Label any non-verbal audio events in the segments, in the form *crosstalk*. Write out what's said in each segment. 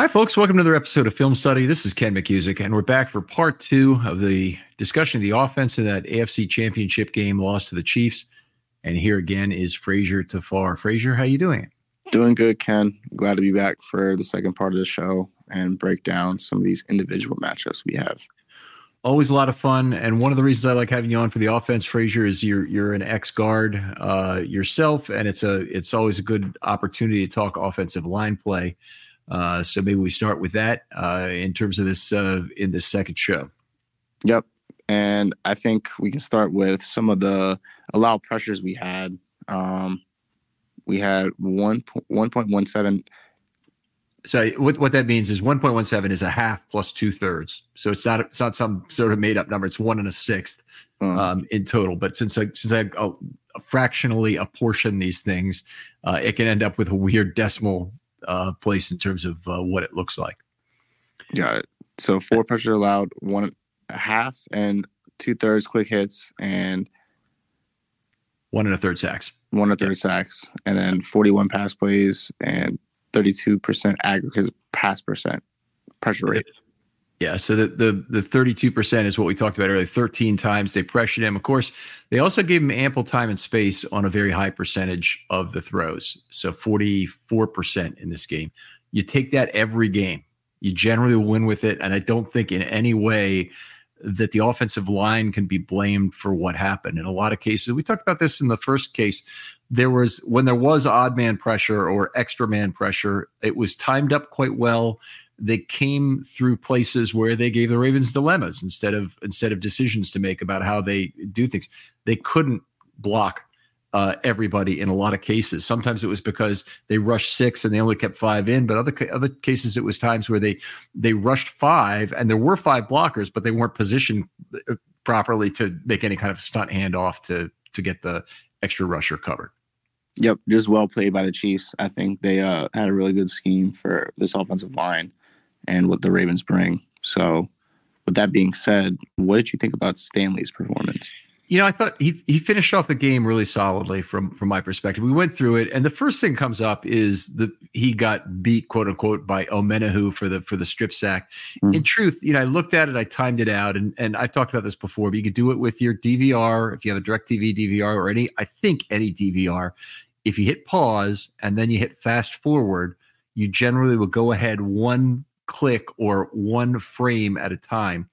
Hi, folks. Welcome to another episode of Film Study. This is Ken McKusick, and we're back for part two of the discussion of the offense in that AFC Championship game lost to the Chiefs. And here again is Frazier Tafar. Frazier, how you doing? Doing good, Ken. Glad to be back for the second part of the show and break down some of these individual matchups we have. Always a lot of fun, and one of the reasons I like having you on for the offense, Frazier, is you're you're an ex guard uh, yourself, and it's a it's always a good opportunity to talk offensive line play. Uh, so maybe we start with that uh, in terms of this uh, in this second show. Yep, and I think we can start with some of the allowed pressures we had. Um, we had one one point one seven so what, what that means is 1.17 is a half plus two thirds. So it's not it's not some sort of made up number. It's one and a sixth uh-huh. um, in total. But since I since I uh, fractionally apportion these things, uh, it can end up with a weird decimal uh, place in terms of uh, what it looks like. Got it. So four pressure allowed, one half and two thirds quick hits, and one and a third sacks. One and a third sacks, and then 41 pass plays and 32% aggregate pass percent pressure rate. Yeah, so the the the 32% is what we talked about earlier. 13 times they pressured him. Of course, they also gave him ample time and space on a very high percentage of the throws. So 44% in this game. You take that every game. You generally win with it and I don't think in any way that the offensive line can be blamed for what happened. In a lot of cases, we talked about this in the first case there was when there was odd man pressure or extra man pressure, it was timed up quite well. They came through places where they gave the Ravens dilemmas instead of instead of decisions to make about how they do things. They couldn't block uh, everybody in a lot of cases. Sometimes it was because they rushed six and they only kept five in, but other other cases it was times where they they rushed five and there were five blockers, but they weren't positioned uh, properly to make any kind of stunt handoff to to get the extra rusher covered. Yep, just well played by the Chiefs. I think they uh, had a really good scheme for this offensive line and what the Ravens bring. So, with that being said, what did you think about Stanley's performance? You know, I thought he he finished off the game really solidly from from my perspective. We went through it, and the first thing comes up is the he got beat, quote unquote, by Omenihu for the for the strip sack. Mm-hmm. In truth, you know, I looked at it, I timed it out, and and I've talked about this before, but you could do it with your DVR if you have a DirecTV DVR or any, I think any DVR. If you hit pause and then you hit fast forward, you generally will go ahead one click or one frame at a time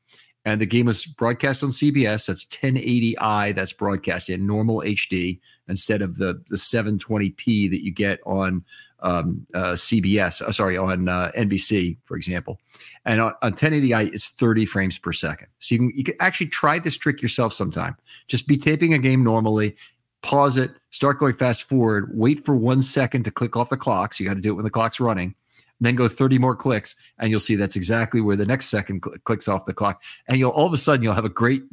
and the game was broadcast on CBS. That's 1080i. That's broadcast in normal HD instead of the the 720p that you get on um, uh, CBS. Uh, sorry, on uh, NBC, for example. And on, on 1080i, it's 30 frames per second. So you can you can actually try this trick yourself sometime. Just be taping a game normally. Pause it, start going fast forward, wait for one second to click off the clock. So you got to do it when the clock's running then go 30 more clicks and you'll see that's exactly where the next second cl- clicks off the clock and you'll all of a sudden you'll have a great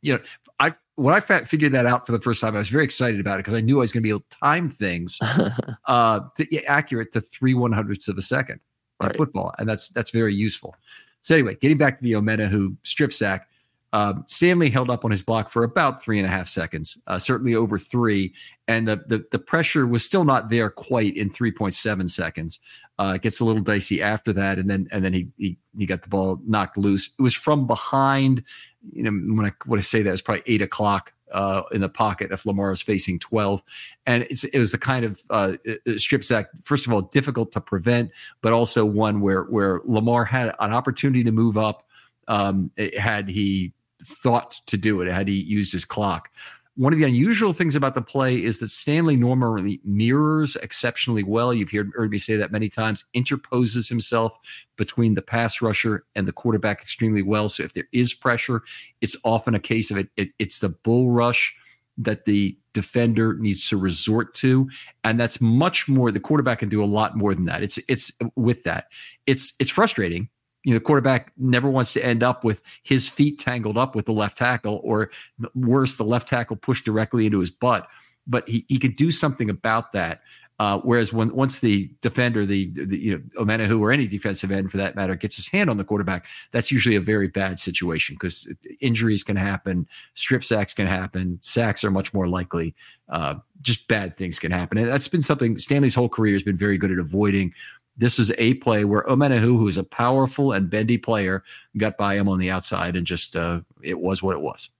you know i when i fa- figured that out for the first time i was very excited about it because i knew i was going to be able to time things *laughs* uh to, yeah, accurate to three one hundredths of a second in right. football and that's that's very useful so anyway getting back to the Omenihu strip sack Uh, Stanley held up on his block for about three and a half seconds, uh, certainly over three, and the, the, the pressure was still not there quite in three point seven seconds. Uh, gets a little dicey after that, and then and then he, he he got the ball knocked loose. It was from behind. You know, when I when I say that, it's probably eight o'clock uh, in the pocket if Lamar is facing 12. And it was the kind of uh, strip sack, first of all, difficult to prevent, but also one where where Lamar had an opportunity to move up um, had he thought to do it, had he used his clock. One of the unusual things about the play is that Stanley normally mirrors exceptionally well. You've heard, heard me say that many times, interposes himself between the pass rusher and the quarterback extremely well. So if there is pressure, it's often a case of it, it it's the bull rush that the defender needs to resort to and that's much more the quarterback can do a lot more than that it's it's with that it's it's frustrating you know, the quarterback never wants to end up with his feet tangled up with the left tackle, or worse, the left tackle pushed directly into his butt. But he, he could do something about that. Uh, whereas when once the defender, the, the you know Omenihu or any defensive end for that matter, gets his hand on the quarterback, that's usually a very bad situation because injuries can happen, strip sacks can happen, sacks are much more likely. Uh, just bad things can happen, and that's been something Stanley's whole career has been very good at avoiding this is a play where Omenihu, who is a powerful and bendy player, got by him on the outside and just uh, it was what it was.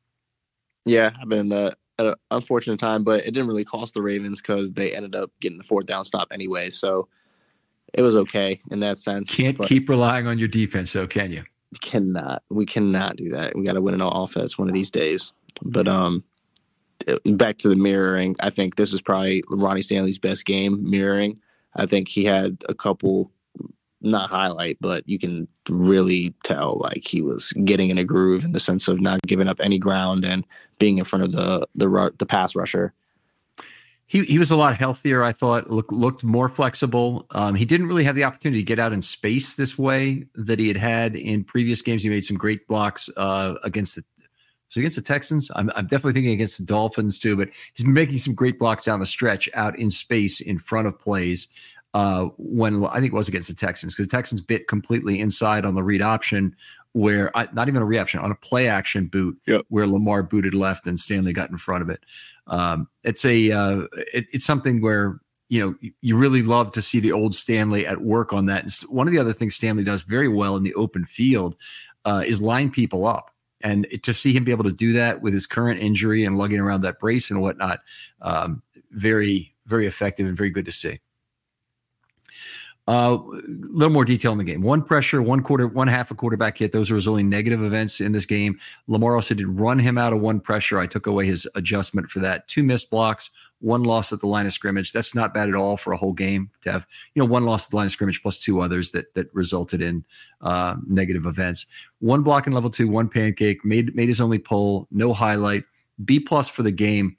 Yeah, I've been uh, at an unfortunate time, but it didn't really cost the Ravens because they ended up getting the fourth down stop anyway. So it was okay in that sense. Can't keep relying on your defense, though, can you? Cannot. We cannot do that. We got to win an offense one of these days. But um, back to the mirroring. I think this was probably Ronnie Stanley's best game mirroring I think he had a couple not highlight, but you can really tell like he was getting in a groove in the sense of not giving up any ground and being in front of the the the pass rusher. He he was a lot healthier. I thought look, looked more flexible. Um, he didn't really have the opportunity to get out in space this way that he had had in previous games. He made some great blocks uh, against the so against the Texans, I'm, I'm, definitely thinking against the Dolphins too, but he's been making some great blocks down the stretch out in space in front of plays. Uh, when I think it was against the Texans because the Texans bit completely inside on the read option, where not even a reaction on a play action boot, yep. where Lamar booted left and Stanley got in front of it. Um, it's a uh, it, it's something where you know you really love to see the old Stanley at work on that. And one of the other things Stanley does very well in the open field uh, is line people up. And to see him be able to do that with his current injury and lugging around that brace and whatnot, um, very, very effective and very good to see. A uh, little more detail in the game. One pressure, one quarter, one half a quarterback hit. Those are his only negative events in this game. Lamar also did run him out of one pressure. I took away his adjustment for that. Two missed blocks, one loss at the line of scrimmage. That's not bad at all for a whole game to have, you know, one loss at the line of scrimmage plus two others that that resulted in uh, negative events. One block in level two, one pancake, made made his only pull, no highlight. B plus for the game.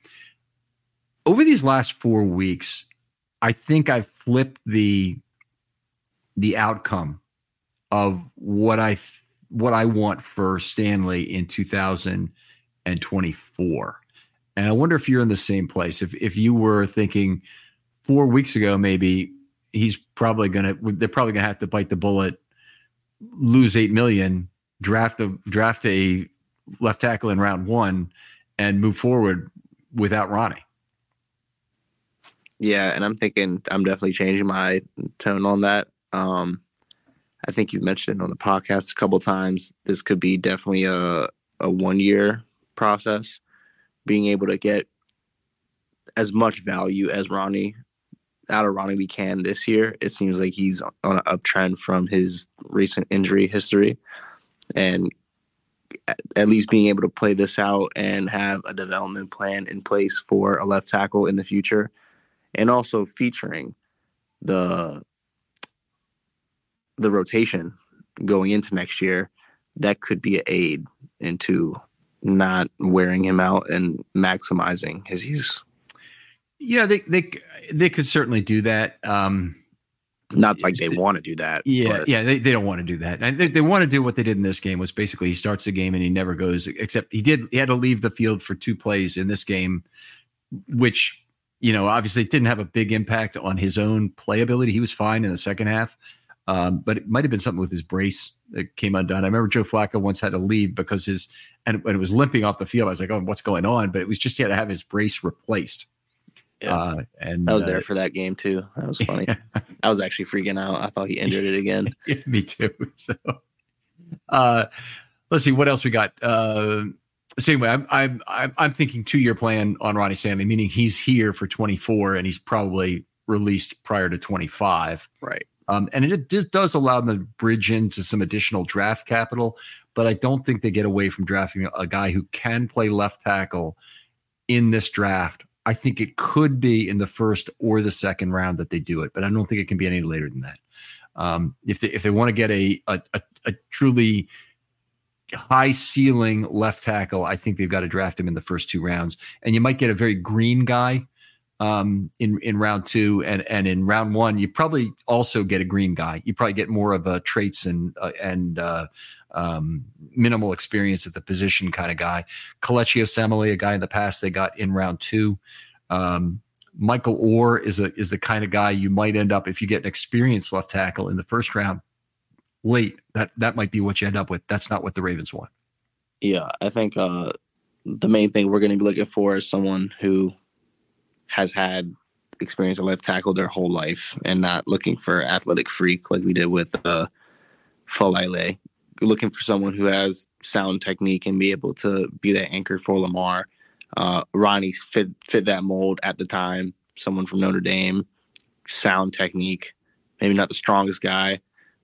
Over these last four weeks, I think I've flipped the the outcome of what I what I want for Stanley in 2024. And I wonder if you're in the same place. If if you were thinking four weeks ago, maybe he's probably gonna they're probably gonna have to bite the bullet, lose eight million, draft a draft a left tackle in round one, and move forward without Ronnie. Yeah, and I'm thinking I'm definitely changing my tone on that. Um, I think you've mentioned on the podcast a couple times. This could be definitely a a one year process. Being able to get as much value as Ronnie out of Ronnie we can this year. It seems like he's on an uptrend from his recent injury history, and at least being able to play this out and have a development plan in place for a left tackle in the future, and also featuring the the rotation going into next year, that could be an aid into not wearing him out and maximizing his use. Yeah, they they they could certainly do that. Um, not like they want to do that. Yeah, but. yeah, they, they don't want to do that. And they, they want to do what they did in this game was basically he starts the game and he never goes except he did he had to leave the field for two plays in this game, which you know obviously didn't have a big impact on his own playability. He was fine in the second half. Um, but it might have been something with his brace that came undone. I remember Joe Flacco once had to leave because his and when it was limping off the field. I was like, "Oh, what's going on?" But it was just he had to have his brace replaced. Yeah. Uh, and I was uh, there for that game too. That was funny. *laughs* I was actually freaking out. I thought he injured it again. *laughs* yeah, me too. *laughs* So, uh, let's see what else we got. Uh, so anyway, I'm I'm I'm, I'm thinking two year plan on Ronnie Stanley, meaning he's here for 24 and he's probably released prior to 25. Right. Um, and it just does allow them to bridge into some additional draft capital, but I don't think they get away from drafting a guy who can play left tackle in this draft. I think it could be in the first or the second round that they do it, but I don't think it can be any later than that. Um, if they if they want to get a, a a, a truly high ceiling left tackle, I think they've got to draft him in the first two rounds, and you might get a very green guy um, in in round two, and and in round one, you probably also get a green guy. You probably get more of a traits and uh, and uh, um, minimal experience at the position kind of guy. Kelechi Osemele, a guy in the past they got in round two. Um, Michael Oher is a is the kind of guy you might end up if you get an experienced left tackle in the first round late. That that might be what you end up with. That's not what the Ravens want. Yeah, I think uh, the main thing we're going to be looking for is someone who has had experience at left tackle their whole life and not looking for athletic freak like we did with uh, Faalele. Looking for someone who has sound technique and be able to be that anchor for Lamar. Uh, Ronnie fit fit that mold at the time. Someone from Notre Dame, sound technique, maybe not the strongest guy,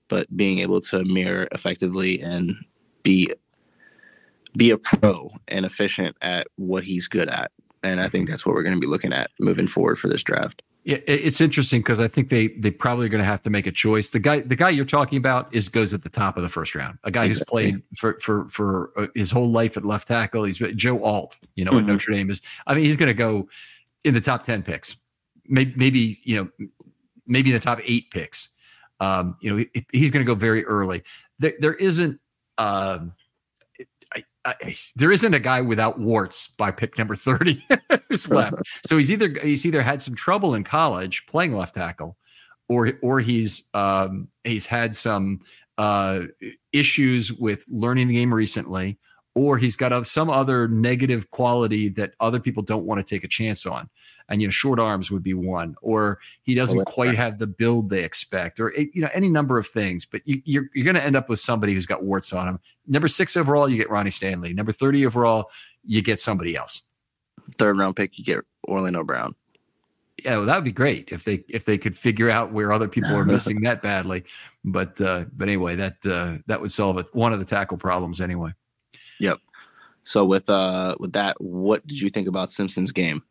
but being able to mirror effectively and be be a pro and efficient at what he's good at. And I think that's what we're going to be looking at moving forward for this draft. Yeah, it's interesting because I think they they probably are going to have to make a choice. The guy the guy you're talking about is goes at the top of the first round. A guy exactly. who's played for for for uh, his whole life at left tackle. He's Joe Alt, you know, mm-hmm. at Notre Dame is. I mean, he's going to go in the top ten picks. Maybe maybe you know maybe in the top eight picks. Um, you know, he, he's going to go very early. There, there isn't. Uh, there isn't a guy without warts by pick number 30 *laughs* who's *laughs* left. So he's either he's either had some trouble in college playing left tackle or or he's um, he's had some uh, issues with learning the game recently or he's got some other negative quality that other people don't want to take a chance on. And you know short arms would be one or he doesn't quite have the build they expect or you know any number of things but you, you're, you're going to end up with somebody who's got warts on him. Number six overall you get ronnie stanley. Number 30 overall you get somebody else. Third round pick you get orlando brown. Yeah well, that would be great if they if they could figure out where other people are missing *laughs* that badly. But uh but anyway that uh that would solve it one of the tackle problems anyway yep so with uh with that what did you think about simpson's game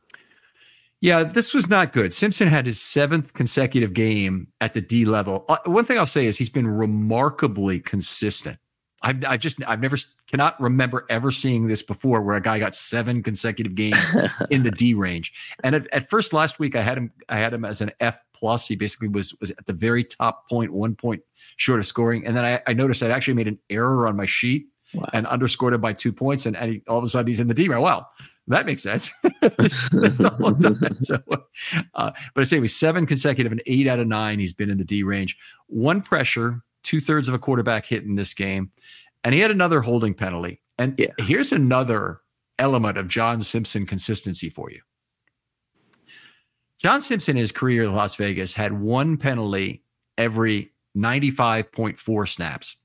yeah, this was not good. Simpson had his seventh consecutive game at the D level. Uh, one thing I'll say is he's been remarkably consistent. I've I just I've never cannot remember ever seeing this before where a guy got seven consecutive games *laughs* in the D range. And at, at, first last week I had him I had him as an F plus. He basically was was at the very top point, one point short of scoring. And then I, I noticed I actually made an error on my sheet wow. and underscored it by two points. And, and he, all of a sudden he's in the D range. Well, that makes sense. *laughs* so, uh, but I say we seven consecutive and eight out of nine. He's been in the D range. One pressure, two thirds of a quarterback hit in this game, and he had another holding penalty. And yeah. here's another element of John Simpson consistency for you. John Simpson, in his career in Las Vegas, had one penalty every 95.4 snaps.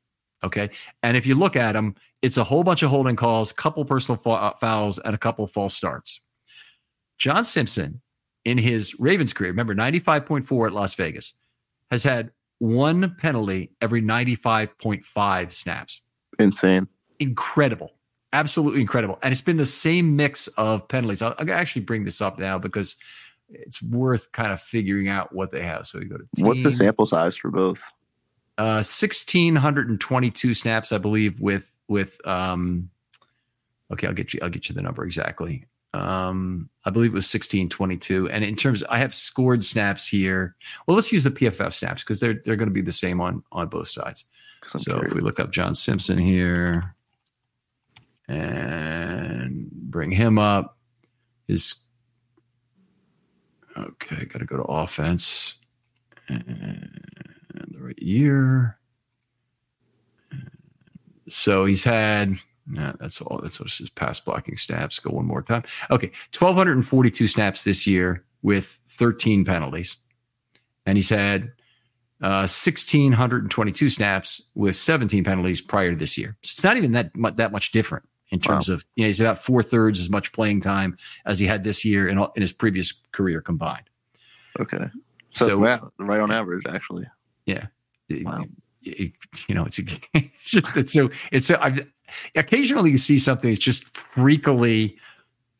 Okay. And if you look at them, it's a whole bunch of holding calls, couple personal uh, fouls, and a couple false starts. John Simpson, in his Ravens career, remember 95.4 at Las Vegas, has had one penalty every 95.5 snaps. Insane. Incredible. Absolutely incredible. And it's been the same mix of penalties. I'll, I'll actually bring this up now because it's worth kind of figuring out what they have. So you go to team. What's the sample size for both? Uh, 1,622 snaps, I believe, with with um okay, I'll get you I'll get you the number exactly. Um, I believe it was 1622. And in terms, of, I have scored snaps here. Well, let's use the PFF snaps because they're they're going to be the same on on both sides. So if we look up John Simpson here and bring him up, is okay, got to go to offense and year. So he's had that's all. That's just his pass blocking snaps. Go one more time. Okay, 1,242 snaps this year with 13 penalties. And he's had uh, 1,622 snaps with 17 penalties prior to this year. So it's not even that, that much different in terms wow. of, you know, he's about four thirds as much playing time as he had this year in, in his previous career combined. Okay. So, so wow, right on average, actually. Yeah. Wow. It, you know, it's, *laughs* it's just, it's so, it's, so, I've, occasionally you see something that's just freakily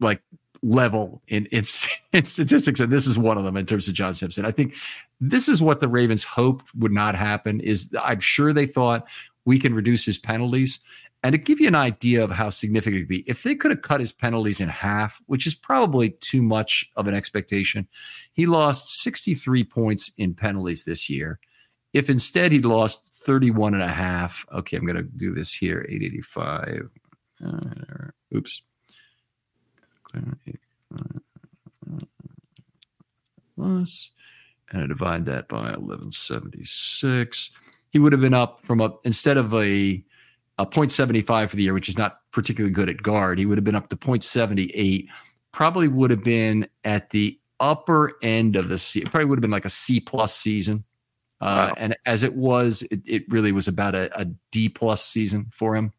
like level in, in, *laughs* in statistics, and this is one of them in terms of John Simpson. I think this is what the Ravens hoped would not happen. Is I'm sure they thought we can reduce his penalties. And to give you an idea of how significant it'd be, if they could have cut his penalties in half, which is probably too much of an expectation, he lost 63 points in penalties this year. If instead he'd lost 31 and a half, okay, I'm going to do this here 885. Uh, oops plus, and I divide that by 1176. He would have been up from a instead of a a 0.75 for the year, which is not particularly good at guard. He would have been up to 0.78. Probably would have been at the upper end of the C. Probably would have been like a C plus season. Uh, wow. And as it was, it, it really was about a, a D plus season for him.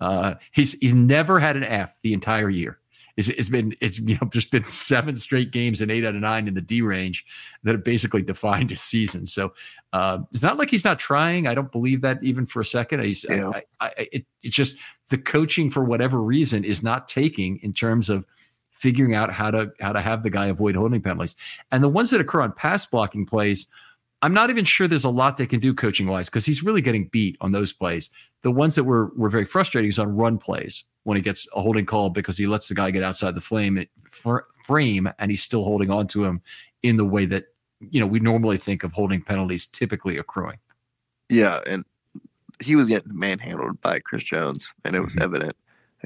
Uh, he's he's never had an F the entire year it's, it's been it's you know *laughs* just been seven straight games and eight out of nine in the D range that have basically defined his season. So uh, it's not like he's not trying. I don't believe that even for a second. He's yeah. I, I, it, it's just the coaching for whatever reason is not taking in terms of figuring out how to how to have the guy avoid holding penalties and the ones that occur on pass blocking plays I'm not even sure there's a lot they can do coaching wise because he's really getting beat on those plays. The ones that were were very frustrating is on run plays when he gets a holding call because he lets the guy get outside the flame frame and he's still holding on to him in the way that you know we normally think of holding penalties typically accruing. Yeah, and he was getting manhandled by Chris Jones, and it was mm-hmm. evident.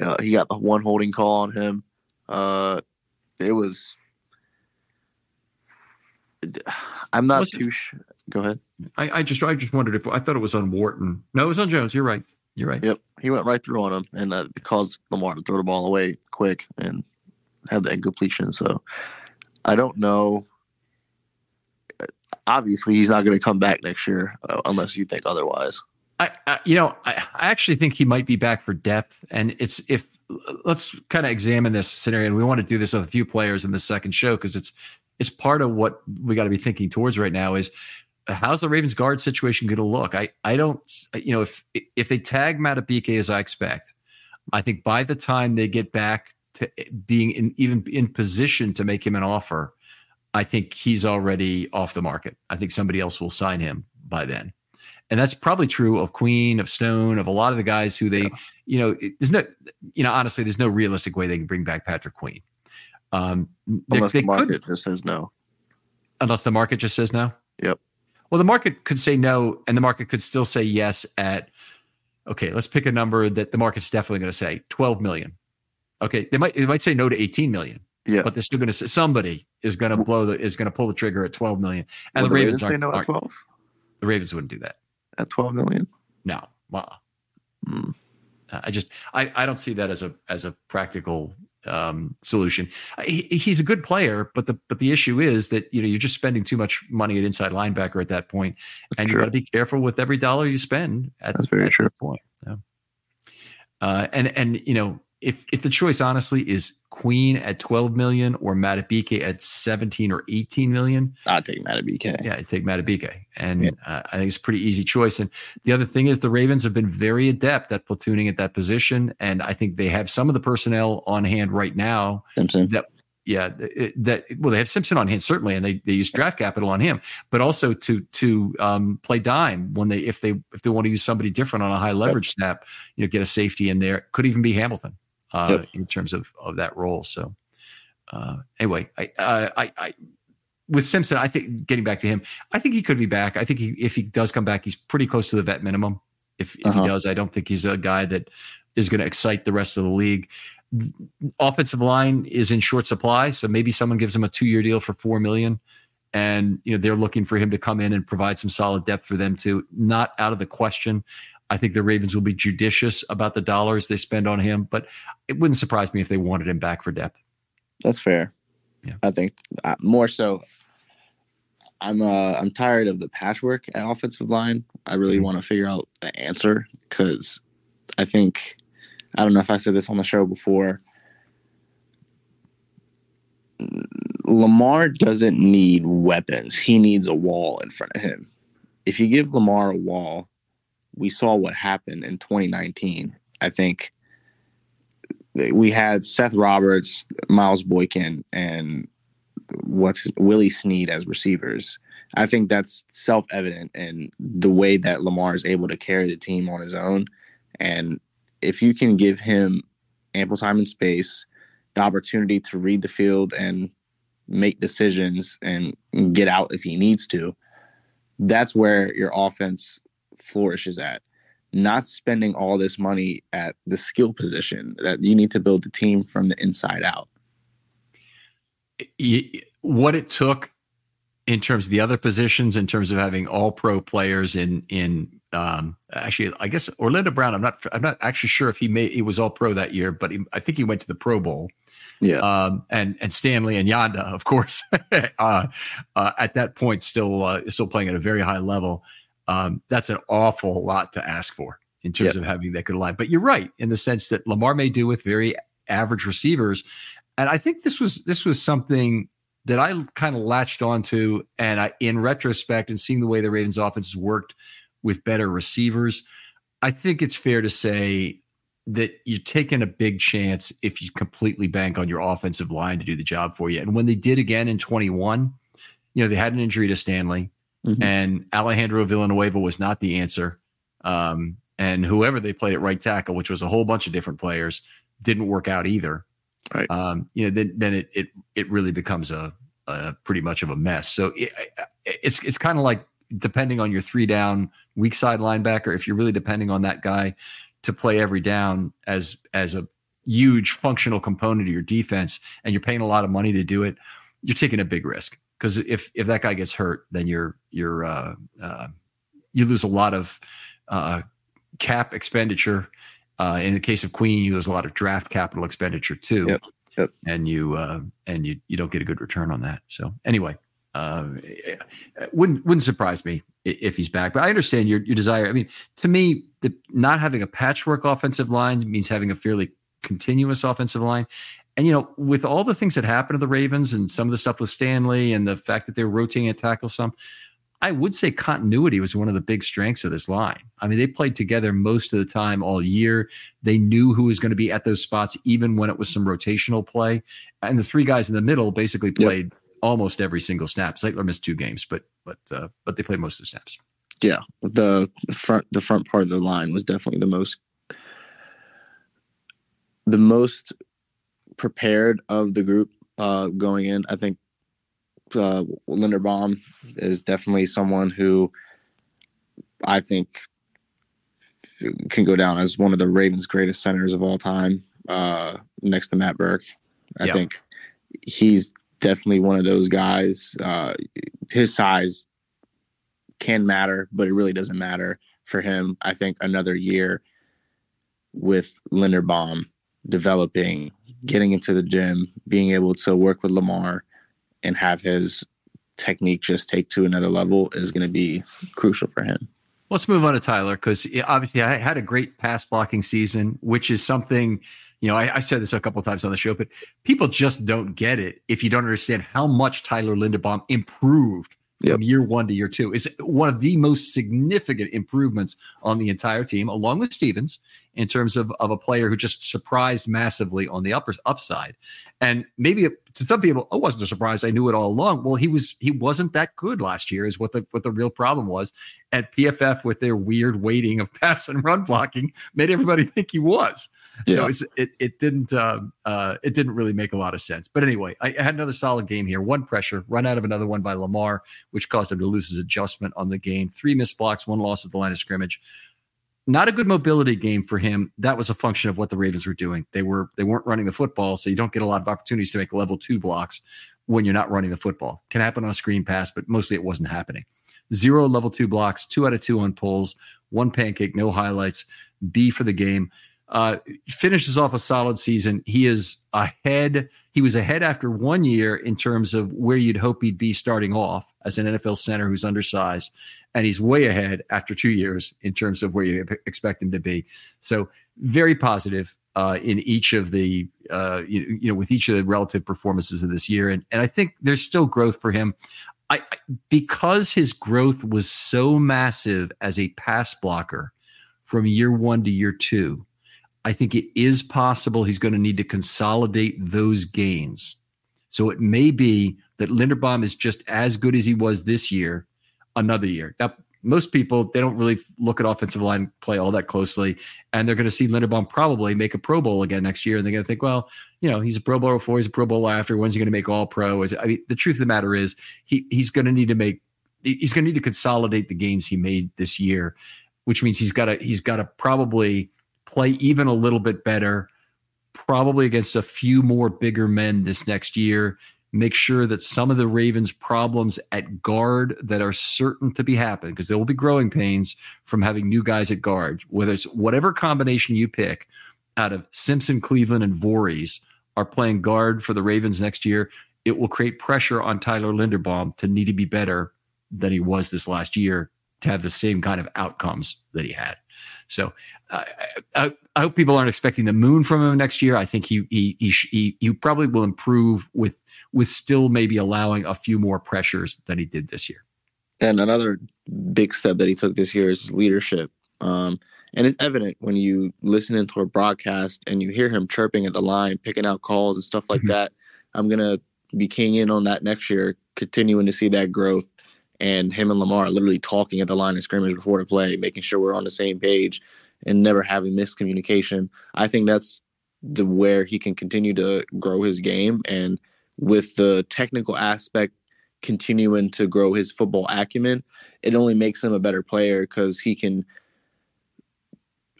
Uh, he got the one holding call on him. Uh, it was *sighs* I'm not was too sure. Go ahead. I, I, just I just wondered if I thought it was on Wharton. No, it was on Jones. You're right. You're right. Yep, he went right through on him, and uh, caused Lamar to throw the ball away quick and have the incompletion. So I don't know. Obviously, he's not going to come back next year uh, unless you think otherwise. I, I you know, I, I actually think he might be back for depth, and it's if let's kind of examine this scenario. And we want to do this with a few players in the second show because it's it's part of what we got to be thinking towards right now is how's the Ravens guard situation going to look? I I don't you know if if they tag Madubuike as I expect, I think by the time they get back to being in even in position to make him an offer, I think he's already off the market. I think somebody else will sign him by then. And that's probably true of Queen, of Stone, of a lot of the guys who they, yeah. you know, there's no, you know, honestly, there's no realistic way they can bring back Patrick Queen. Um, unless they, the market just says no. Unless the market just says no. Yep. Well, the market could say no, and the market could still say yes at. Okay, let's pick a number that the market's definitely going to say 12 million. Okay, they might they might say no to 18 million. Yeah, but they're still going to say somebody is going to blow the is going to pull the trigger at 12 million, and the Ravens aren't, no at 12. The Ravens wouldn't do that at 12 million. No, wow. Mm. I just I, I don't see that as a as a practical um, solution. He, he's a good player, but the but the issue is that you know you're just spending too much money at inside linebacker at that point, and you got to be careful with every dollar you spend. At, That's very at true. point. Yeah. Uh, and and you know if if the choice honestly is Queen at 12 million or Madubuike at 17 or 18 million, I'd take Madubuike. Yeah, I'd take Madubuike. And yeah. uh, I think it's a pretty easy choice. And the other thing is the Ravens have been very adept at platooning at that position. And I think they have some of the personnel on hand right now Simpson. that yeah, that well, they have Simpson on hand certainly, and they, they use draft capital on him, but also to to um, play dime when they if they if they want to use somebody different on a high leverage snap, you know, get a safety in there. Could even be Hamilton uh, yep. in terms of of that role. So uh, anyway, I, I, I, with Simpson, I think getting back to him, I think he could be back. I think he, if he does come back, he's pretty close to the vet minimum. If if uh-huh. he does, I don't think he's a guy that is going to excite the rest of the league. Offensive line is in short supply, so maybe someone gives him a two year deal for four million and you know they're looking for him to come in and provide some solid depth for them too. Not out of the question. I think the Ravens will be judicious about the dollars they spend on him, but it wouldn't surprise me if they wanted him back for depth. That's fair. Yeah, I think uh, more so. I'm uh I'm tired of the patchwork at offensive line. I really mm-hmm. want to figure out the answer because I think I don't know if I said this on the show before. Lamar doesn't need weapons. He needs a wall in front of him. If you give Lamar a wall, we saw what happened in 2019. I think we had Seth Roberts, Miles Boykin, and what's Willie Snead as receivers. I think that's self evident in the way that Lamar is able to carry the team on his own. And if you can give him ample time and space, the opportunity to read the field and make decisions and get out if he needs to, that's where your offense flourishes at. Not spending all this money at the skill position that you need to build the team from the inside out. What it took in terms of the other positions, in terms of having all pro players in in um, actually, I guess Orlando Brown. I'm not. I'm not actually sure if he made. He was all pro that year, but he, I think he went to the Pro Bowl. Yeah. Um, and and Stanley and Yanda, of course, *laughs* uh, uh, at that point, still uh, still playing at a very high level. Um, that's an awful lot to ask for in terms yep. of having that good line. But you're right in the sense that Lamar may do with very average receivers, and I think this was this was something that I kind of latched onto, and I, in retrospect, and seeing the way the Ravens' offense has worked with better receivers, I think it's fair to say that you're taking a big chance if you completely bank on your offensive line to do the job for you. And when they did again in 21, you know, they had an injury to Stanley, mm-hmm. and Alejandro Villanueva was not the answer. Um, and whoever they played at right tackle, which was a whole bunch of different players, didn't work out either. Right. Um, you know, then then it it it really becomes a, a pretty much of a mess. So it, it's it's kind of like depending on your three down weak side linebacker, if you're really depending on that guy to play every down as as a huge functional component of your defense, and you're paying a lot of money to do it, you're taking a big risk because if if that guy gets hurt, then you're you're uh, uh, you lose a lot of uh, cap expenditure. Uh, in the case of Queen, you lose a lot of draft capital expenditure too, yep, yep. and you uh, and you you don't get a good return on that. So anyway, uh, wouldn't wouldn't surprise me if he's back. But I understand your your desire. I mean, to me, the not having a patchwork offensive line means having a fairly continuous offensive line. And you know, with all the things that happened to the Ravens and some of the stuff with Stanley and the fact that they're rotating at tackle some, I would say continuity was one of the big strengths of this line. I mean, they played together most of the time all year. They knew who was going to be at those spots, even when it was some rotational play. And the three guys in the middle basically played yep almost every single snap. Zeitler missed two games, but but uh, but they played most of the snaps. Yeah, the front the front part of the line was definitely the most the most prepared of the group uh, going in. I think uh, Linderbaum is definitely someone who I think can go down as one of the Ravens' greatest centers of all time, uh, next to Matt Birk. I yep. think he's definitely one of those guys. Uh, his size can matter, but it really doesn't matter for him. I think another year with Linderbaum developing, getting into the gym, being able to work with Lamar and have his technique just take to another level is going to be crucial for him. Let's move on to Tyler because obviously I had a great pass blocking season, which is something you know, I, I said this a couple times on the show, but people just don't get it if you don't understand how much Tyler Linderbaum improved yep. from year one to year two. is one of the most significant improvements on the entire team, along with Stephens, in terms of, of a player who just surprised massively on the upper upside. And maybe to some people, I wasn't a surprise. I knew it all along. Well, he was he wasn't that good last year, is what the what the real problem was. At PFF with their weird weighting of *laughs* pass and run blocking made everybody think he was. Yeah. So it it didn't uh, uh, it didn't really make a lot of sense. But anyway, I, I had another solid game here. One pressure, run out of another one by Lamar, which caused him to lose his adjustment on the game. Three missed blocks, one loss at the line of scrimmage. Not a good mobility game for him. That was a function of what the Ravens were doing. They were they weren't running the football, so you don't get a lot of opportunities to make level two blocks when you're not running the football. Can happen on a screen pass, but mostly it wasn't happening. Zero level two blocks, two out of two on pulls, one pancake, no highlights. B for the game. Uh, finishes off a solid season. He is ahead. He was ahead after one year in terms of where you'd hope he'd be starting off as an NFL center who's undersized, and he's way ahead after two years in terms of where you expect him to be. So very positive uh, in each of the uh, you, you, know with each of the relative performances of this year, and and I think there's still growth for him. I, because his growth was so massive as a pass blocker from year one to year two I think it is possible he's going to need to consolidate those gains. So it may be that Linderbaum is just as good as he was this year, another year. Now, most people they don't really look at offensive line play all that closely, and they're going to see Linderbaum probably make a Pro Bowl again next year, and they're going to think, well, you know, he's a Pro Bowl before, he's a Pro Bowl after. When's he going to make All Pro? Is I mean, the truth of the matter is, he he's going to need to make he's going to need to consolidate the gains he made this year, which means he's got to he's got to probably play even a little bit better, probably against a few more bigger men this next year. Make sure that some of the Ravens' problems at guard that are certain to be happening, because there will be growing pains from having new guys at guard, whether it's whatever combination you pick out of Simpson, Cleveland, and Vorhees are playing guard for the Ravens next year. It will create pressure on Tyler Linderbaum to need to be better than he was this last year to have the same kind of outcomes that he had. So uh, I, I, hope people aren't expecting the moon from him next year. I think he he he he, he probably will improve with with still maybe allowing a few more pressures than he did this year. And another big step that he took this year is his leadership. Um, and it's evident when you listen into a broadcast and you hear him chirping at the line, picking out calls and stuff like mm-hmm. that. I'm gonna be keying in on that next year, continuing to see that growth and him and Lamar literally talking at the line of scrimmage before the play, making sure we're on the same page and never having miscommunication. I think that's the where he can continue to grow his game and with the technical aspect continuing to grow his football acumen, it only makes him a better player because he can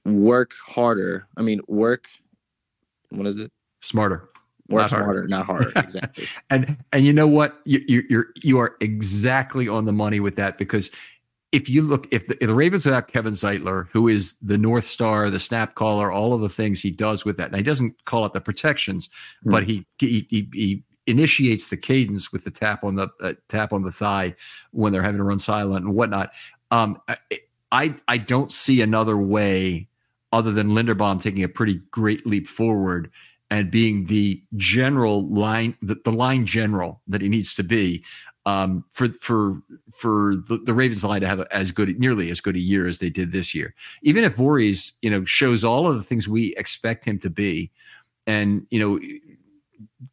work harder. I mean, work. What is it? Smarter. Work not smarter, harder. not *laughs* harder. Exactly. and and you know what? You, you you're you are exactly on the money with that because if you look, if the, if the, Ravens without Kevin Zeitler, who is the North Star, the snap caller, all of the things he does with that, and he doesn't call it the protections, mm. but he, he, he he initiates the cadence with the tap on the uh, tap on the thigh when they're having to run silent and whatnot. Um, I I don't see another way other than Linderbaum taking a pretty great leap forward and being the general line, the, the line general that he needs to be um, for for for the, the, Ravens line to have as good, nearly as good a year as they did this year. Even if Vorhees, you know, shows all of the things we expect him to be, and you know,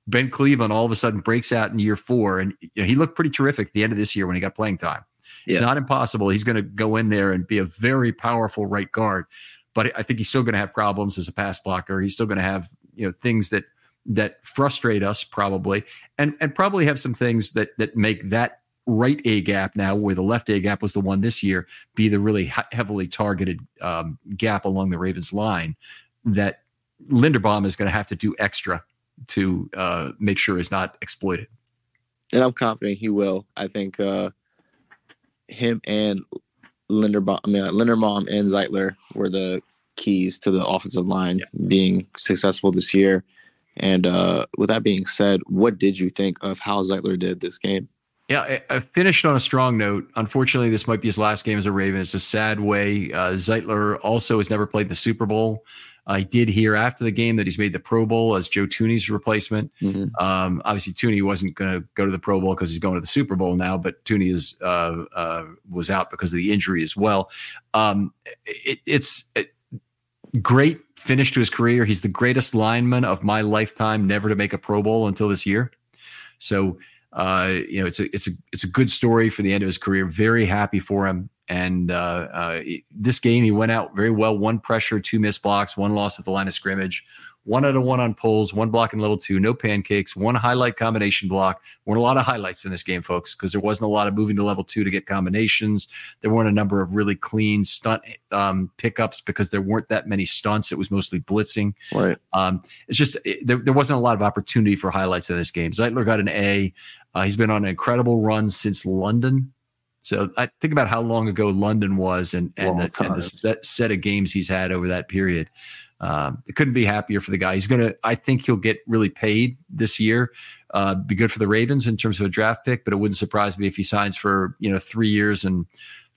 Ben Cleveland all of a sudden breaks out in year four, and you know, he looked pretty terrific at the end of this year when he got playing time. Yeah. It's not impossible. He's going to go in there and be a very powerful right guard, but I think he's still going to have problems as a pass blocker. He's still going to have you know things that that frustrate us probably, and and probably have some things that that make that right A gap now, where the left A gap was the one this year, be the really heavily targeted um, gap along the Ravens line that Linderbaum is going to have to do extra to uh, make sure is not exploited. And I'm confident he will. I think uh, him and Linderbaum, I mean, Linderbaum and Zeitler were the keys to the offensive line yeah. being successful this year. And uh, with that being said, what did you think of how Zeitler did this game? Yeah, I, I finished on a strong note. Unfortunately, this might be his last game as a Raven. It's a sad way. Uh, Zeitler also has never played the Super Bowl. I did hear after the game that he's made the Pro Bowl as Joe Thuney's replacement. Mm-hmm. Um, obviously, Thuney wasn't going to go to the Pro Bowl because he's going to the Super Bowl now, but Thuney is uh, uh, was out because of the injury as well. Um, it, it's it, great finish to his career. He's the greatest lineman of my lifetime, never to make a Pro Bowl until this year. So, uh, you know, it's a it's a it's a good story for the end of his career. Very happy for him. And uh, uh, this game, he went out very well. One pressure, two missed blocks, one loss at the line of scrimmage, one out of one on pulls, one block in level two, no pancakes, one highlight combination block. Weren't a lot of highlights in this game, folks, because there wasn't a lot of moving to level two to get combinations. There weren't a number of really clean stunt um, pickups because there weren't that many stunts. It was mostly blitzing. Right. Um, it's just it, there, there wasn't a lot of opportunity for highlights in this game. Zeitler got an A. Uh, he's been on an incredible run since London. So I think about how long ago London was and, and, the, and the, set, set of games he's had over that period. Um, couldn't be happier for the guy. He's going to, I think he'll get really paid this year. Uh, be good for the Ravens in terms of a draft pick, but it wouldn't surprise me if he signs for, you know, three years and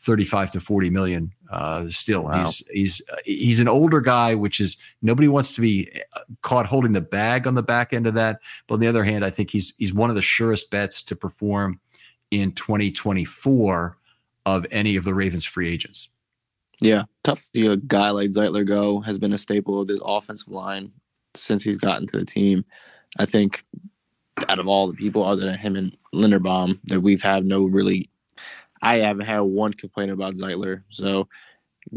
35 to 40 million. Uh, still, wow. he's, he's, he's an older guy, which is nobody wants to be uh, caught holding the bag on the back end of that. But on the other hand, I think he's, he's one of the surest bets to perform in 2024 of any of the Ravens free agents. Yeah, tough to see a guy like Zeitler go. Has been a staple of this offensive line since he's gotten to the team. I think out of all the people other than him and Linderbaum that we've had no really, I haven't had one complaint about Zeitler. So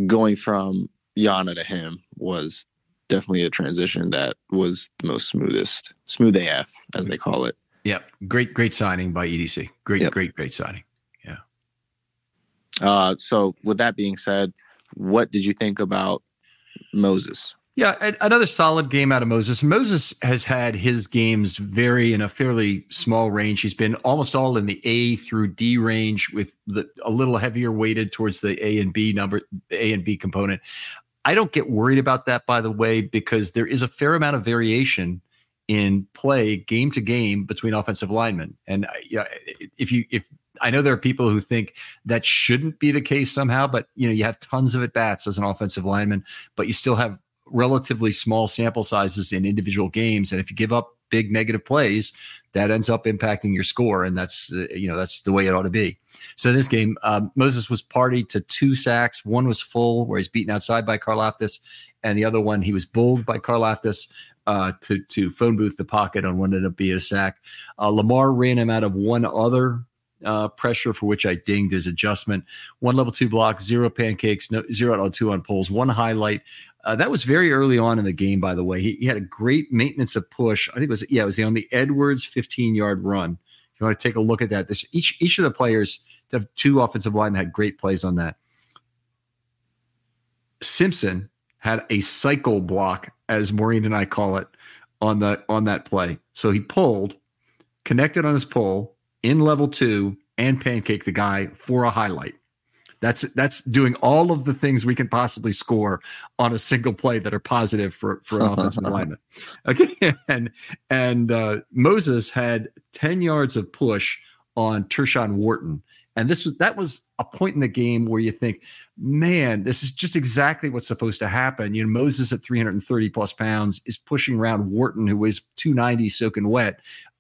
going from Yanda to him was definitely a transition that was the most smoothest, smooth AF as they call it. Yeah, great, great signing by EDC. Great, yep. great, great signing. Yeah. Uh, so with that being said, what did you think about Moses? Yeah, another solid game out of Moses. Moses has had his games vary in a fairly small range. He's been almost all in the A through D range, with the, a little heavier weighted towards the A and B number, A and B component. I don't get worried about that, by the way, because there is a fair amount of variation in play game to game between offensive linemen. And uh, yeah, if you if I know there are people who think that shouldn't be the case somehow, but you know you have tons of at bats as an offensive lineman, but you still have relatively small sample sizes in individual games, and if you give up big negative plays, that ends up impacting your score, and that's uh, you know that's the way it ought to be. So in this game, um, Moses was party to two sacks. One was full, where he's beaten outside by Karlaftis, and the other one he was bulled by Karlaftis uh, to to phone booth the pocket on what ended up being a sack. Uh, Lamar ran him out of one other uh, pressure for which I dinged his adjustment. One level two block, zero pancakes, no, zero out of two on pulls, one highlight. Uh, that was very early on in the game, by the way. He, he, had a great maintenance of push. I think it was yeah, it was on the Edwards 15 yard run. If you want to take a look at that, this each each of the players have two offensive linemen had great plays on that. Simpson had a cycle block, as Maureen and I call it, on the on that play. So he pulled, connected on his pull in level two, and pancake the guy for a highlight. That's that's doing all of the things we can possibly score on a single play that are positive for for an offensive *laughs* alignment. Okay, and and uh, Moses had ten yards of push on Tershawn Wharton, and this was that was a point in the game where you think, man, this is just exactly what's supposed to happen. You know, Moses at 330 plus pounds is pushing around Wharton, who is 290 soaking wet.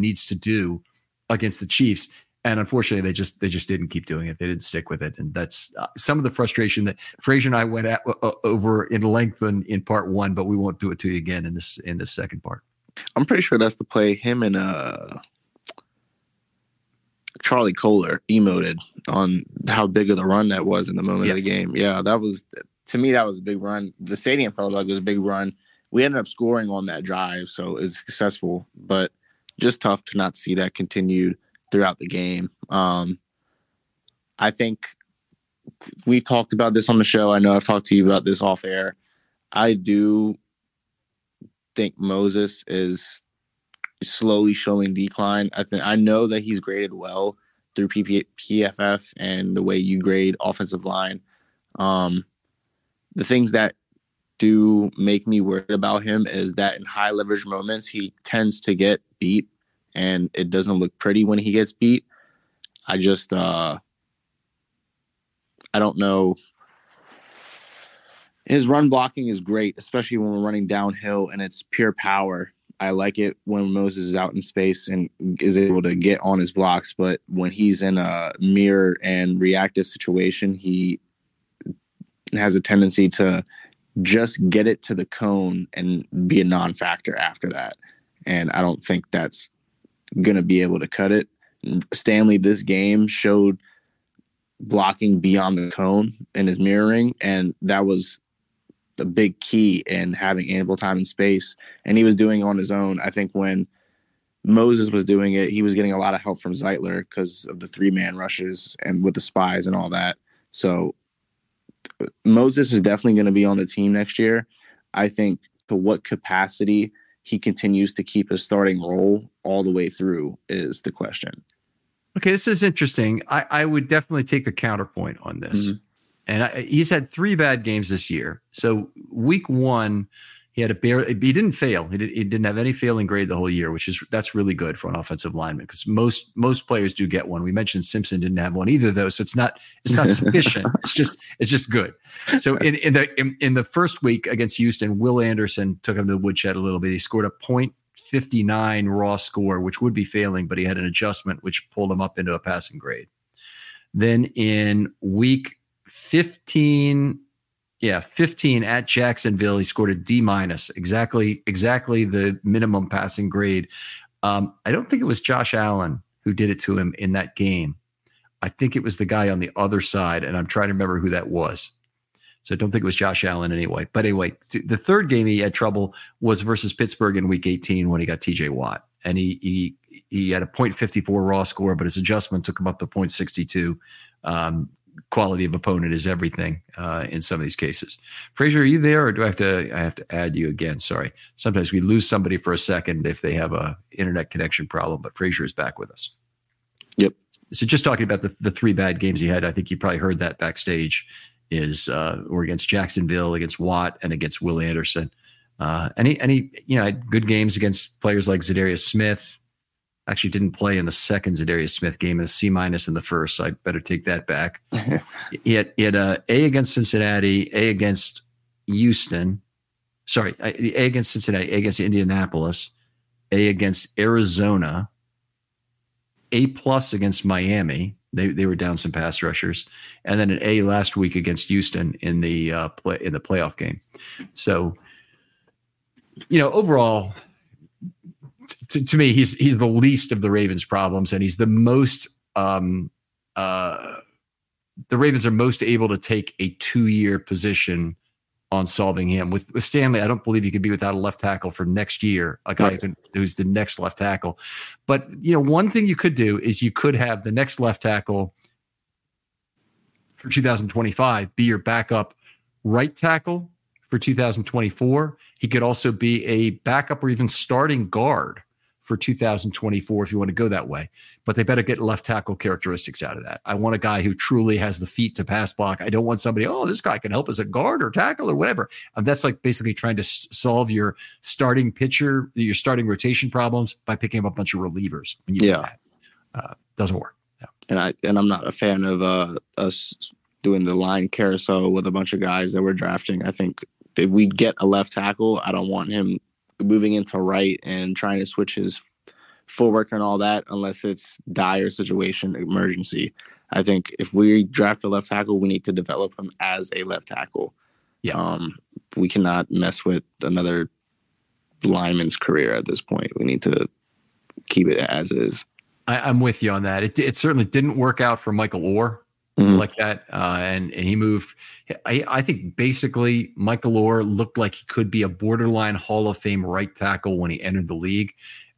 Needs to do against the Chiefs. And unfortunately, they just they just didn't keep doing it. They didn't stick with it, and that's uh, some of the frustration that Frazier and I went at uh, over in length in, in part one. But we won't do it to you again in this in this second part. I'm pretty sure that's the play. Him and uh Charlie Kolar emoted on how big of the run that was in the moment yeah. of the game. Yeah, that was to me that was a big run. The stadium felt like it was a big run. We ended up scoring on that drive, so it was successful, but just tough to not see that continued throughout the game. Um, I think we've talked about this on the show. I know I've talked to you about this off air. I do think Moses is slowly showing decline. I think I know that he's graded well through PP, PFF and the way you grade offensive line. Um, the things that do make me worried about him is that in high leverage moments he tends to get beat, and it doesn't look pretty when he gets beat. I just uh, I don't know His run blocking is great, especially when we're running downhill and it's pure power. I like it when Moses is out in space and is able to get on his blocks. But when he's in a mirror and reactive situation, he has a tendency to just get it to the cone and be a non factor after that. And I don't think that's going to be able to cut it. Stanley, this game showed blocking beyond the cone in his mirroring, and that was the big key in having ample time and space. And he was doing on his own. I think when Moses was doing it, he was getting a lot of help from Zeitler because of the three man rushes and with the spies and all that. So Moses is definitely going to be on the team next year. I think to what capacity he continues to keep his starting role all the way through is the question. Okay, this is interesting. I, I would definitely take the counterpoint on this. Mm-hmm. And I, he's had three bad games this year. So week one, he had a bare. He didn't fail. He, did, he didn't have any failing grade the whole year, which is that's really good for an offensive lineman because most most players do get one. We mentioned Simpson didn't have one either, though, so it's not it's not sufficient. *laughs* it's just it's just good. So in, in the in, in the first week against Houston, Will Anderson took him to the woodshed a little bit. He scored a point 59 raw score, which would be failing, but he had an adjustment which pulled him up into a passing grade. Then in week 15 yeah, 15 at Jacksonville. He scored a D minus, exactly, exactly the minimum passing grade. Um, I don't think it was Josh Allen who did it to him in that game. I think it was the guy on the other side, and I'm trying to remember who that was. So I don't think it was Josh Allen anyway. But anyway, the third game he had trouble was versus Pittsburgh in Week 18 when he got T.J. Watt, and he he he had a .54 raw score, but his adjustment took him up to .62. Um, quality of opponent is everything uh, in some of these cases. Frazier, are you there, or do I have to? I have to add you again. Sorry. Sometimes we lose somebody for a second if they have a internet connection problem, but Frazier is back with us. Yep. So just talking about the, the three bad games he had, I think you probably heard that backstage is uh, or against Jacksonville, against Watt, and against Will Anderson. Uh, any any you know good games against players like Za'Darius Smith, actually didn't play in the second Za'Darius Smith game, a C minus in the first. So I better take that back. he had, he had a A against Cincinnati, A against Houston. Sorry, A against Cincinnati, A against Indianapolis, A against Arizona, A plus against Miami. They they were down some pass rushers, and then an A last week against Houston in the uh, play in the playoff game. So, you know, overall, to, to, me, he's he's the least of the Ravens' problems, and he's the most. Um, uh, the Ravens are most able to take a two-year position on solving him. With, with Stanley, I don't believe he could be without a left tackle for next year, a guy right. who, who's the next left tackle. But you know, one thing you could do is you could have the next left tackle for 2025 be your backup right tackle for 2024. He could also be a backup or even starting guard for 2024 if you want to go that way. But they better get left tackle characteristics out of that. I want a guy who truly has the feet to pass block. I don't want somebody, oh, this guy can help as a guard or tackle or whatever. Um, that's like basically trying to s- solve your starting pitcher, your starting rotation problems by picking up a bunch of relievers. When you yeah. Uh, doesn't work. Yeah. And I and I'm not a fan of uh, us doing the line carousel with a bunch of guys that we're drafting. I think if we get a left tackle, I don't want him moving into right and trying to switch his footwork and all that unless it's dire situation emergency. I think if we draft a left tackle, we need to develop him as a left tackle. Yeah. Um, we cannot mess with another lineman's career at this point. We need to keep it as is. I, am with you on that. It, it certainly didn't work out for Michael Oher mm-hmm. like that, uh, and and he moved. I, I think basically Michael Oher looked like he could be a borderline Hall of Fame right tackle when he entered the league,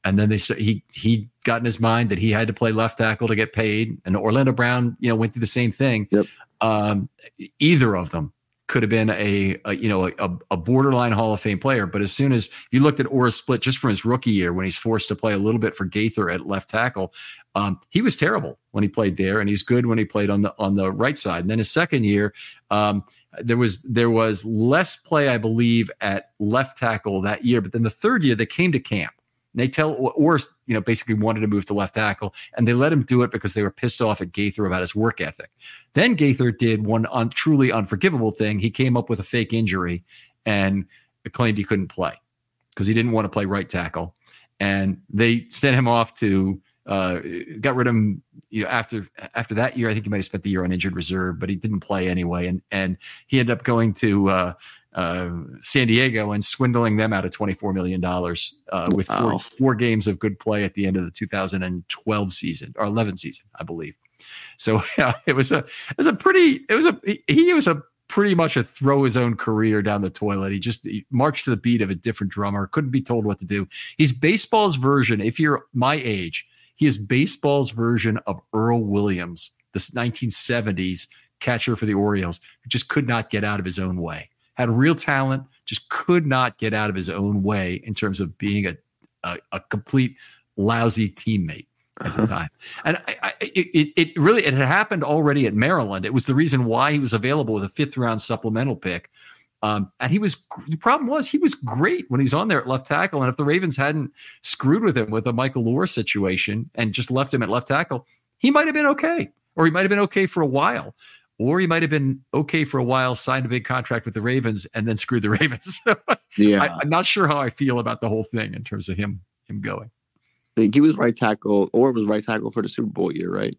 and then they he he got in his mind that he had to play left tackle to get paid. And Orlando Brown, you know, went through the same thing. Yep. Um, either of them could have been a, a you know a, a, borderline Hall of Fame player. But as soon as you looked at Oher's split just from his rookie year when he's forced to play a little bit for Gaither at left tackle, um, he was terrible when he played there, and he's good when he played on the on the right side. And then his second year. Um, there was there was less play, I believe, at left tackle that year. But then the third year, they came to camp they tell or you know basically wanted to move to left tackle, and they let him do it because they were pissed off at Gaither about his work ethic. Then Gaither did one un, truly unforgivable thing. He came up with a fake injury and claimed he couldn't play because he didn't want to play right tackle, and they sent him off to uh, got rid of him you know after after that year i think he might have spent the year on injured reserve but he didn't play anyway and and he ended up going to uh, uh, San Diego and swindling them out of $24 million uh, with wow. four, four, games of good play at the end of the 2012 season or 11 season, I believe. So *laughs* yeah, it was a, it was a pretty, it was a, he, he was a pretty much a throw his own career down the toilet. He just he marched to the beat of a different drummer, couldn't be told what to do. He's baseball's version. If you're my age, he is baseball's version of Earl Williams, this 1970s catcher for the Orioles, who just could not get out of his own way had real talent, just could not get out of his own way in terms of being a, a, a complete lousy teammate at the uh-huh. time. And I, I, it, it really it had happened already at Maryland. It was the reason why he was available with a fifth round supplemental pick. Um, and he was the problem was he was great when he's on there at left tackle. And if the Ravens hadn't screwed with him with a Michael Oher situation and just left him at left tackle, he might have been okay, or he might have been okay for a while or he might have been okay for a while, signed a big contract with the Ravens, and then screwed the *laughs* Ravens. yeah, I, am not sure how I feel about the whole thing in terms of him him going. I think he was right tackle, or was right tackle for the Super Bowl year, right?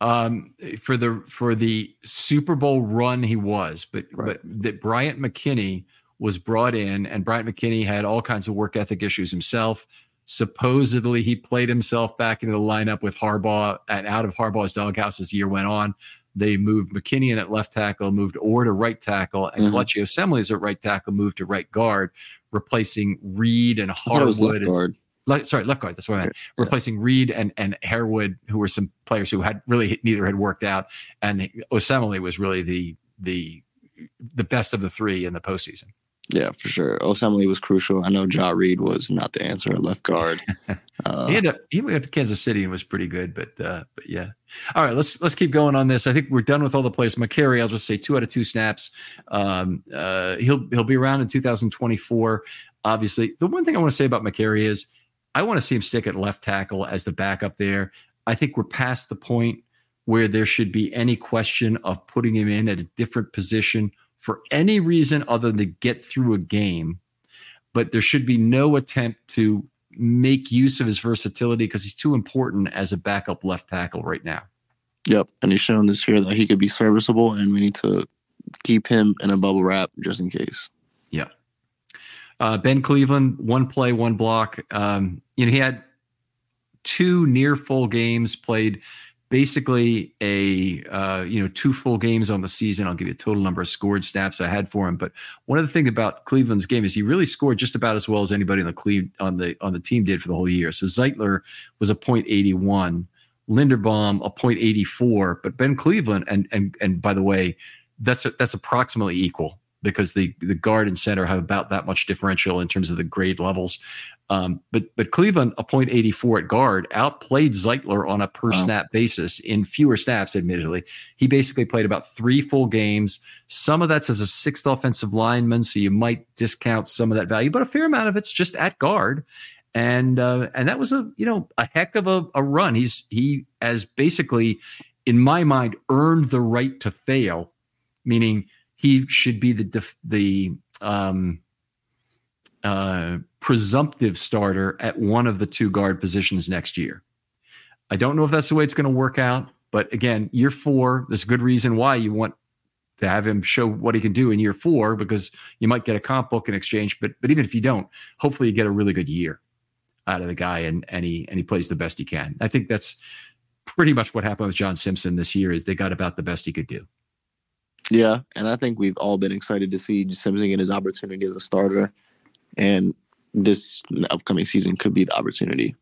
Um, for the for the Super Bowl run, he was, but right. but that Bryant McKinnie was brought in, and Bryant McKinnie had all kinds of work ethic issues himself. Supposedly, he played himself back into the lineup with Harbaugh and out of Harbaugh's doghouse as the year went on. They moved McKinnie in at left tackle, moved Oher to right tackle, and mm-hmm. Osemele at right tackle, moved to right guard, replacing Reid and Harewood. Left Le- sorry, left guard. That's what I meant. Yeah. Replacing Reid and and Harewood, who were some players who had really neither had worked out, and Osemele was really the the the best of the three in the postseason. Yeah, for sure. Osemele was crucial. I know Jah Reid was not the answer at left guard. *laughs* Uh, he, had a, he went to Kansas City and was pretty good, but uh, but yeah. All right, let's let's keep going on this. I think we're done with all the players. Mekari, I'll just say two out of two snaps. Um, uh, he'll he'll be around in 2024. Obviously, the one thing I want to say about Mekari is I want to see him stick at left tackle as the backup there. I think we're past the point where there should be any question of putting him in at a different position for any reason other than to get through a game. But there should be no attempt to make use of his versatility because he's too important as a backup left tackle right now. Yep. And he's shown this year that he could be serviceable and we need to keep him in a bubble wrap just in case. Yeah. Uh, ben Cleveland, one play, one block. Um, you know, he had two near full games played basically a uh, you know two full games on the season. I'll give you a total number of scored snaps I had for him. But one of the things about Cleveland's game is he really scored just about as well as anybody on the Cle- on the on the team did for the whole year. So Zeitler was a point eighty one, Linderbaum a point eighty four, but Ben Cleveland and and and by the way, that's a, that's approximately equal because the the guard and center have about that much differential in terms of the grade levels. Um, but but Cleveland, a point eighty four at guard, outplayed Zeitler on a per wow. snap basis in fewer snaps. Admittedly, he basically played about three full games. Some of that's as a sixth offensive lineman, so you might discount some of that value, but a fair amount of it's just at guard. And uh, and that was a you know a heck of a, a run. He's he has basically, in my mind, earned the right to fail, meaning he should be the def- the um, uh, presumptive starter at one of the two guard positions next year. I don't know if that's the way it's going to work out, but again, year four, there's a good reason why you want to have him show what he can do in year four because you might get a comp book in exchange. But but even if you don't, hopefully you get a really good year out of the guy and and he and he plays the best he can. I think that's pretty much what happened with John Simpson this year is they got about the best he could do. Yeah, and I think we've all been excited to see Simpson get his opportunity as a starter and this upcoming season could be the opportunity.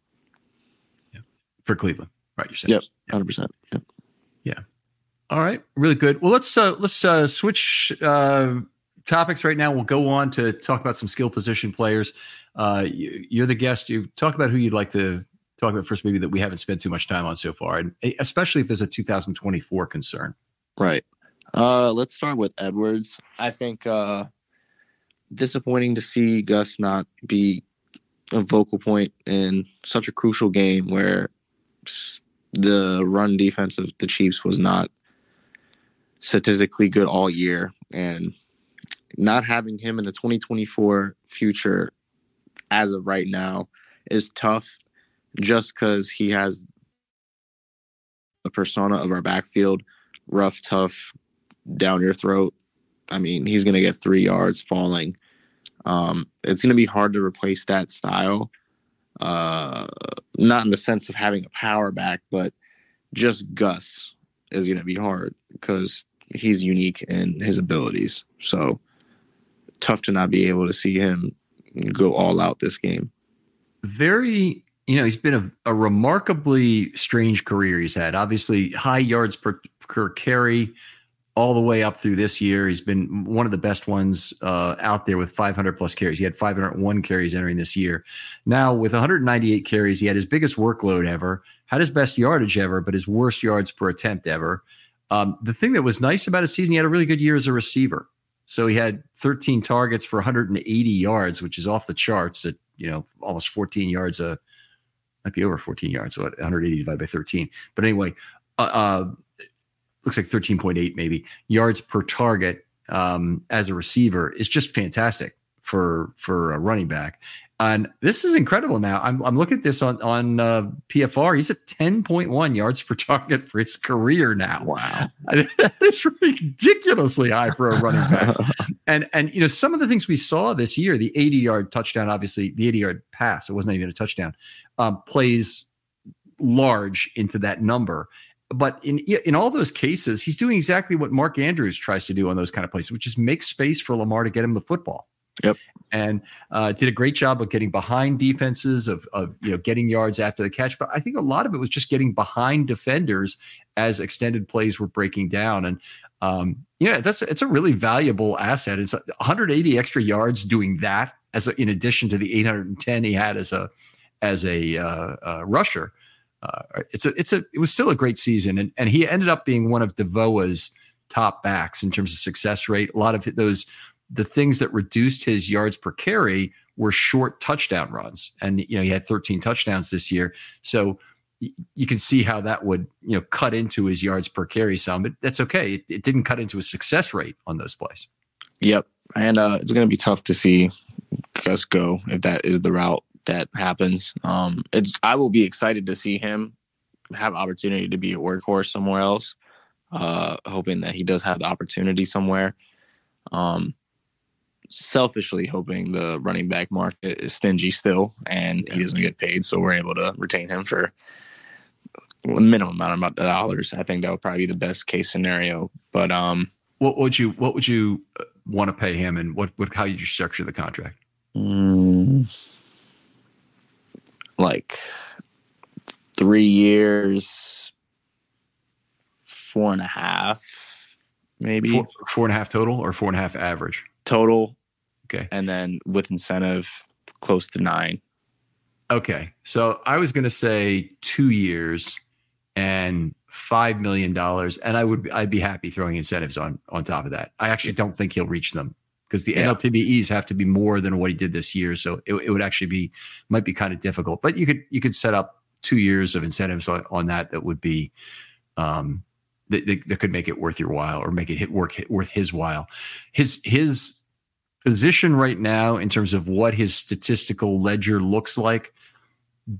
Yeah. For Cleveland, right? You're saying. Yep. Hundred percent. Yep. Yeah. All right. Really good. Well, let's uh, let's uh, switch uh, topics right now. We'll go on to talk about some skill position players. Uh, you, are the guest. You talk about who you'd like to talk about first, maybe that we haven't spent too much time on so far, and especially if there's a 2024 concern. Right. Uh, let's start with Edwards. I think uh, disappointing to see Gus not be a vocal point in such a crucial game where the run defense of the Chiefs was not statistically good all year, and not having him in the 2024 future as of right now is tough just because he has the persona of our backfield rough, tough, down your throat. I mean, he's going to get three yards falling. Um, it's going to be hard to replace that style. Uh, not in the sense of having a power back, but just Gus is going to be hard because he's unique in his abilities. So tough to not be able to see him go all out this game. Very, you know, he's been a, a remarkably strange career he's had. Obviously, high yards per, per carry all the way up through this year. He's been one of the best ones uh, out there with 500 plus carries. He had 501 carries entering this year. Now, with 198 carries, he had his biggest workload ever, had his best yardage ever, but his worst yards per attempt ever. Um, the thing that was nice about his season, he had a really good year as a receiver. So he had 13 targets for 180 yards, which is off the charts at you know almost 14 yards a might be over 14 yards, so 180 divided by 13. But anyway, uh, uh, looks like 13.8 maybe yards per target um, as a receiver is just fantastic for for a running back. And this is incredible. Now I'm I'm looking at this on on uh, PFR. He's at 10.1 yards per target for his career now. Wow, *laughs* that is ridiculously high for a running back. *laughs* and and you know some of the things we saw this year, the 80 yard touchdown, obviously the 80 yard pass, it wasn't even a touchdown, um, plays large into that number. But in in all those cases, he's doing exactly what Mark Andrews tries to do on those kind of places, which is make space for Lamar to get him the football. Yep. And uh, did a great job of getting behind defenses, of, of you know getting yards after the catch. But I think a lot of it was just getting behind defenders as extended plays were breaking down. And um, yeah, that's it's a really valuable asset. It's 180 extra yards doing that as a, in addition to the 810 he had as a as a uh, uh, rusher. Uh, it's a it's a it was still a great season, and and he ended up being one of DVOA's top backs in terms of success rate. A lot of those the things that reduced his yards per carry were short touchdown runs. And, you know, he had 13 touchdowns this year. So you can see how that would, you know, cut into his yards per carry some, but that's okay. It, it didn't cut into his success rate on those plays. Yep. And uh, it's going to be tough to see Gus go if that is the route that happens. Um, it's I will be excited to see him have opportunity to be a workhorse somewhere else. Uh, hoping that he does have the opportunity somewhere. Um, selfishly hoping the running back market is stingy still and yeah. he doesn't get paid, so we're able to retain him for a minimum amount of dollars. I think that would probably be the best case scenario. But um, what would you what would you uh, want to pay him, and what would how you structure the contract? Mm, like three years, four and a half, maybe four, four and a half total, or four and a half average total. Okay. And then with incentive, close to nine. Okay. So I was going to say two years and five million dollars, and I would I'd be happy throwing incentives on on top of that. I actually don't think he'll reach them because the yeah. NLTBEs have to be more than what he did this year. So it, it would actually be might be kind of difficult. But you could you could set up two years of incentives on, on that that would be um that, that, that could make it worth your while or make it hit work hit, worth his while. His his position right now in terms of what his statistical ledger looks like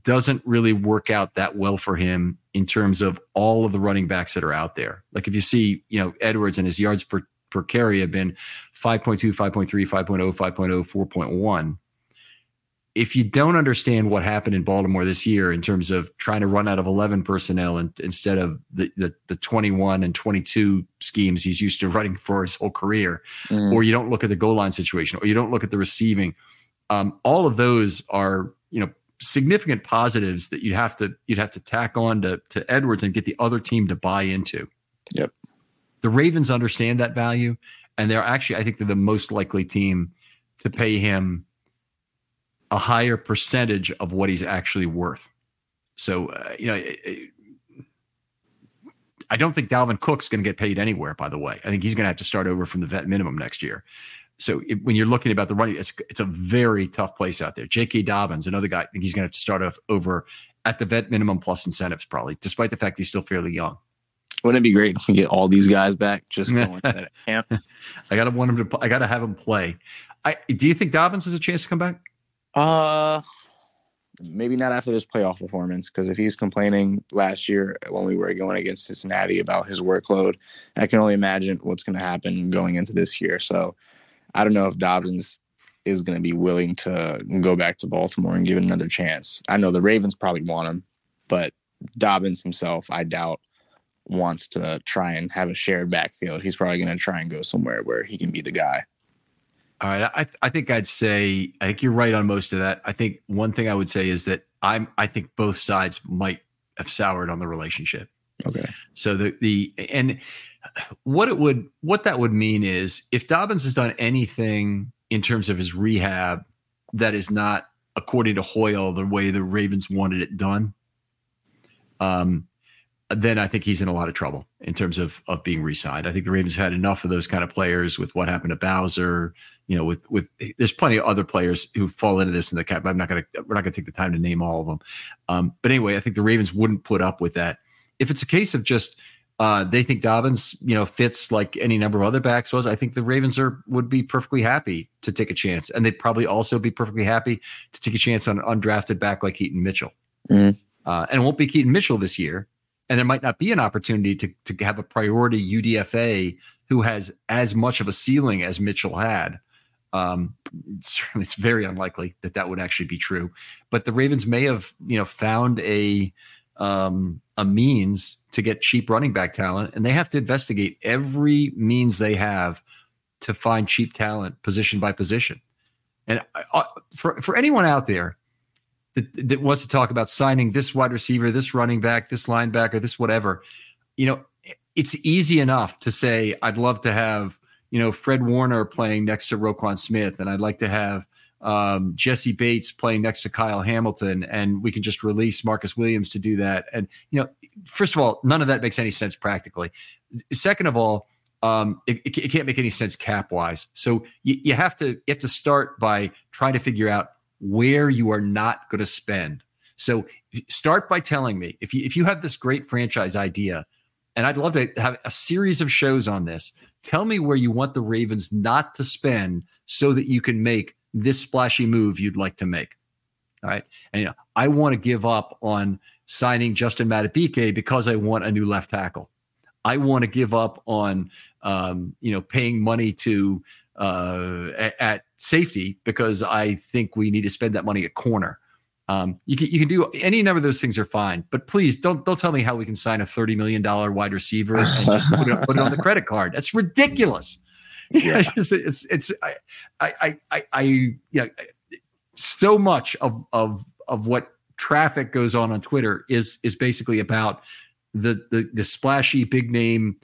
doesn't really work out that well for him in terms of all of the running backs that are out there. Like if you see, you know, Edwards and his yards per, per carry have been 5.2, 5.3, 5.0, 5.0, 4.1 if you don't understand what happened in Baltimore this year in terms of trying to run out of 11 personnel and, instead of the, the, the 21 and 22 schemes he's used to running for his whole career, mm. or you don't look at the goal line situation, or you don't look at the receiving, um, all of those are you know significant positives that you'd have to you'd have to tack on to to Edwards and get the other team to buy into. Yep. The Ravens understand that value, and they're actually I think they're the most likely team to pay him a higher percentage of what he's actually worth. So, uh, you know, I don't think Dalvin Cook's going to get paid anywhere, by the way. I think he's going to have to start over from the vet minimum next year. so it, when you're looking about the running, it's it's a very tough place out there. J.K. Dobbins, another guy, I think he's going to have to start off over at the vet minimum plus incentives, probably, despite the fact he's still fairly young. Wouldn't it be great if we get all these guys back? Just going to *laughs* camp. I gotta want him to. I gotta have him play. I do you think Dobbins has a chance to come back? Uh, maybe not after this playoff performance because if he's complaining last year when we were going against Cincinnati about his workload, I can only imagine what's going to happen going into this year. So I don't know if Dobbins is going to be willing to go back to Baltimore and give it another chance. I know the Ravens probably want him, but Dobbins himself, I doubt wants to try and have a shared backfield. He's probably going to try and go somewhere where he can be the guy. All right, I I think I'd say I think you're right on most of that. I think one thing I would say is that I'm I think both sides might have soured on the relationship. Okay. So the the and what it would what that would mean is if Dobbins has done anything in terms of his rehab that is not according to Hoyle the way the Ravens wanted it done, um, then I think he's in a lot of trouble in terms of of being re-signed. I think the Ravens had enough of those kind of players with what happened to Bowser. You know, with with there's plenty of other players who fall into this in the cap. I'm not gonna we're not gonna take the time to name all of them. Um, but anyway, I think the Ravens wouldn't put up with that. If it's a case of just uh, they think Dobbins, you know, fits like any number of other backs was. I think the Ravens are would be perfectly happy to take a chance, and they'd probably also be perfectly happy to take a chance on an undrafted back like Keaton Mitchell. Mm-hmm. Uh, and it won't be Keaton Mitchell this year, and there might not be an opportunity to to have a priority UDFA who has as much of a ceiling as Mitchell had. Um, it's very unlikely that that would actually be true. But the Ravens may have, you know, found a um, a means to get cheap running back talent, and they have to investigate every means they have to find cheap talent, position by position. And uh, for for anyone out there that, wants to talk about signing this wide receiver, this running back, this linebacker, this whatever, you know, it's easy enough to say, I'd love to have, you know, Fred Warner playing next to Roquan Smith, and I'd like to have um, Jessie Bates playing next to Kyle Hamilton, and we can just release Marcus Williams to do that. And, you know, first of all, none of that makes any sense practically. Second of all, um, it, it, can't make any sense cap wise. So you, you have to you have to start by trying to figure out where you are not going to spend. So start by telling me if you if you have this great franchise idea, and I'd love to have a series of shows on this. Tell me where you want the Ravens not to spend so that you can make this splashy move you'd like to make. All right. And you know, I want to give up on signing Justin Madubuike because I want a new left tackle. I want to give up on um, you know paying money to uh, at, at, safety because I think we need to spend that money at corner. Um, you can you can do any number of those things are fine, but please don't don't tell me how we can sign a thirty million dollar wide receiver and just put it, put it on the credit card. That's ridiculous. *laughs* Yeah. it's, it's it's I I I I know, so much of of of what traffic goes on on Twitter is is basically about the the the splashy big name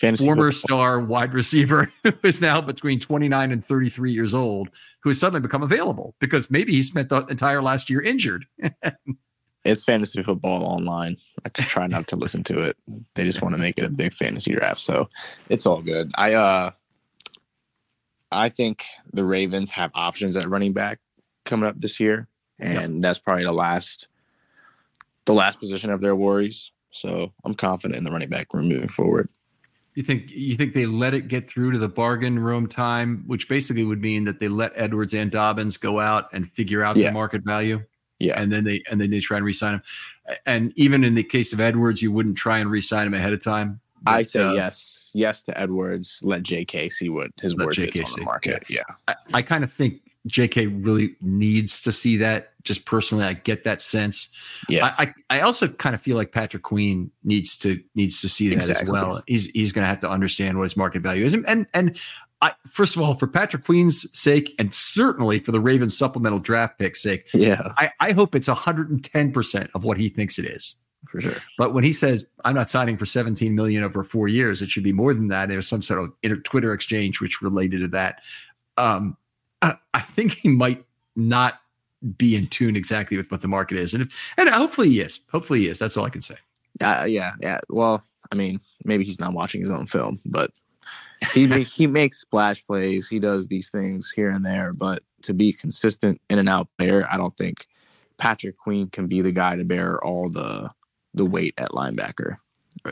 Fantasy former football. star wide receiver *laughs* who is now between 29 and 33 years old who has suddenly become available because maybe he spent the entire last year injured. *laughs* it's fantasy football online. I try not to listen to it. They just want to make it a big fantasy draft, so it's all good. I uh I think the Ravens have options at running back coming up this year, and yep. that's probably the last the last position of their worries. So I'm confident in the running back room moving forward. You think you think they let it get through to the bargain room time, which basically would mean that they let Edwards and Dobbins go out and figure out yeah. the market value. Yeah. And then they and then they try and resign him. And even in the case of Edwards, you wouldn't try and resign him ahead of time. But, I say uh, yes yes to Edwards. Let JK see what his worth is on the market. Yeah. I, I kind of think JK really needs to see that. Just personally, I get that sense. Yeah. I, I, also kind of feel like Patrick Queen needs to needs to see that exactly. as well. He's he's going to have to understand what his market value is, and and, and I, first of all, for Patrick Queen's sake, and certainly for the Ravens supplemental draft pick sake, yeah, I, I hope it's 110 percent of what he thinks it is for sure. But when he says I'm not signing for 17 million over four years, it should be more than that. There was some sort of Twitter exchange which related to that. Um, I, I, think he might not be in tune exactly with what the market is, and if, and hopefully he is. Hopefully he is. That's all I can say. Uh, yeah, yeah. Well, I mean, maybe he's not watching his own film, but he *laughs* he makes splash plays. He does these things here and there, but to be consistent in and out player, I don't think Patrick Queen can be the guy to bear all the the weight at linebacker.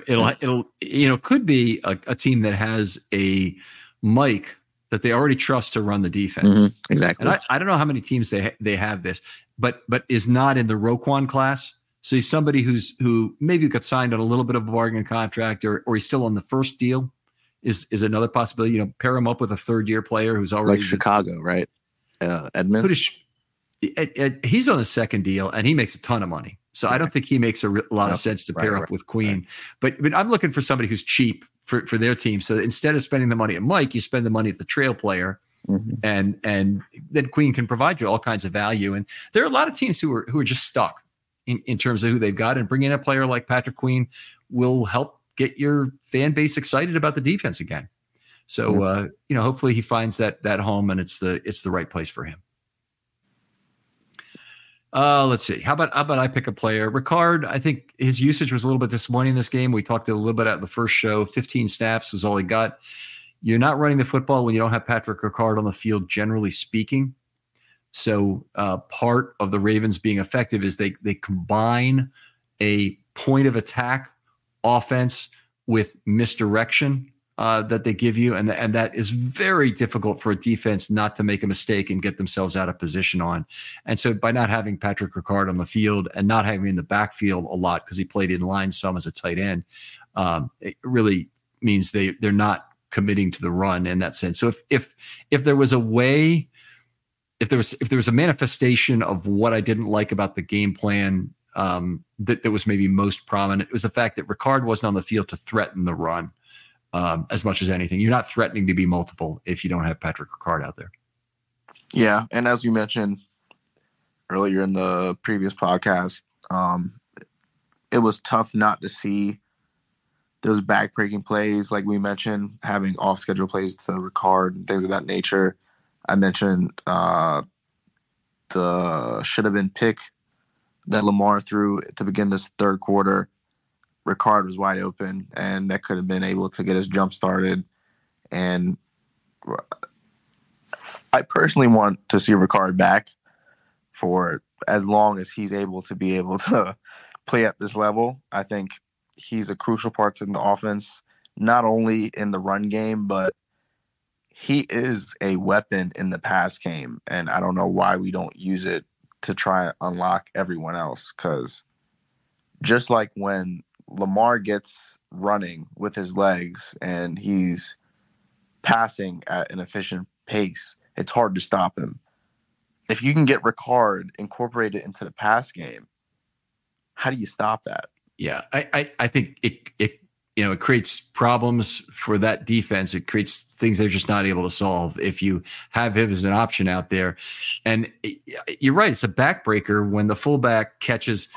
It'll it'll you know could be a, a team that has a Mike that they already trust to run the defense. Mm-hmm, exactly. And I, I don't know how many teams they ha- they have this, but but is not in the Roquan class. So he's somebody who's who maybe got signed on a little bit of a bargain contract, or or he's still on the first deal. Is is another possibility? You know, pair him up with a third year player who's already like Chicago, right? Uh, Edmunds. he's on the second deal, and he makes a ton of money. So right. I don't think he makes a, re- lot of sense to pair right, up with Queen. But but I'm looking for somebody who's cheap for for their team. So instead of spending the money at Mike, you spend the money at the trail player. Mm-hmm. And and then Queen can provide you all kinds of value. And there are a lot of teams who are who are just stuck in, in terms of who they've got. And bringing in a player like Patrick Queen will help get your fan base excited about the defense again. So uh, you know, hopefully he finds that that home and it's the it's the right place for him. Uh, let's see. How about how about I pick a player? Ricard, I think his usage was a little bit disappointing in this game. We talked a little bit at the first show. 15 snaps was all he got. You're not running the football when you don't have Patrick Ricard on the field, generally speaking. So uh, part of the Ravens being effective is they they combine a point of attack offense with misdirection uh, that they give you, and and that is very difficult for a defense not to make a mistake and get themselves out of position on. And so by not having Patrick Ricard on the field and not having him in the backfield a lot because he played in line some as a tight end, um, it really means they they're not committing to the run in that sense. So if if if there was a way, if there was if there was a manifestation of what I didn't like about the game plan um, that that was maybe most prominent, it was the fact that Ricard wasn't on the field to threaten the run um, as much as anything. You're not threatening to be multiple if you don't have Patrick Ricard out there. Yeah, and as you mentioned earlier in the previous podcast, um, it was tough not to see those backbreaking plays, like we mentioned, having off schedule plays to Ricard and things of that nature. I mentioned uh, the should have been pick that Lamar threw to begin this third quarter. Ricard was wide open, and that could have been able to get us jump started. And I personally want to see Ricard back for as long as he's able to be able to *laughs* play at this level. I think he's a crucial part in the offense, not only in the run game, but he is a weapon in the pass game. And I don't know why we don't use it to try and unlock everyone else. Because just like when Lamar gets running with his legs and he's passing at an efficient pace, it's hard to stop him. If you can get Ricard incorporated into the pass game, how do you stop that? Yeah, I, I, I think it it you know it creates problems for that defense. It creates things they're just not able to solve if you have him as an option out there. And eh, you're right, it's a backbreaker when the fullback catches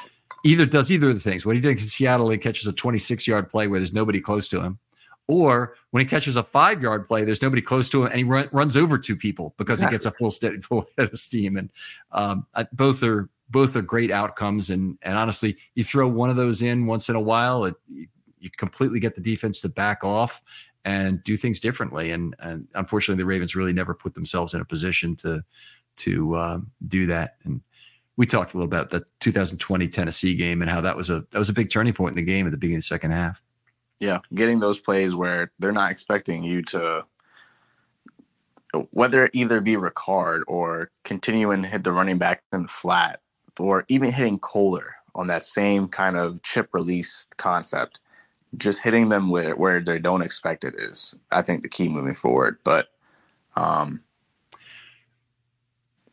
either does either of the things. What he did in Seattle, he catches a 26 yard play where there's nobody close to him, or when he catches a five yard play, there's nobody close to him, and he run, runs over two people because exactly. he gets a full steady *laughs* full head of steam. And um, both are both are great outcomes. And and honestly, you throw one of those in once in a while, it, you, you completely get the defense to back off and do things differently. And and unfortunately, the Ravens really never put themselves in a position to to um, do that. And we talked a little about the 2020 Tennessee game and how that was a that was a big turning point in the game at the beginning of the second half. Yeah, getting those plays where they're not expecting you to whether it either be Ricard or continue and hit the running back in flat or even hitting Kolar on that same kind of chip release concept. Just hitting them where, where they don't expect it is, I think, the key moving forward. But um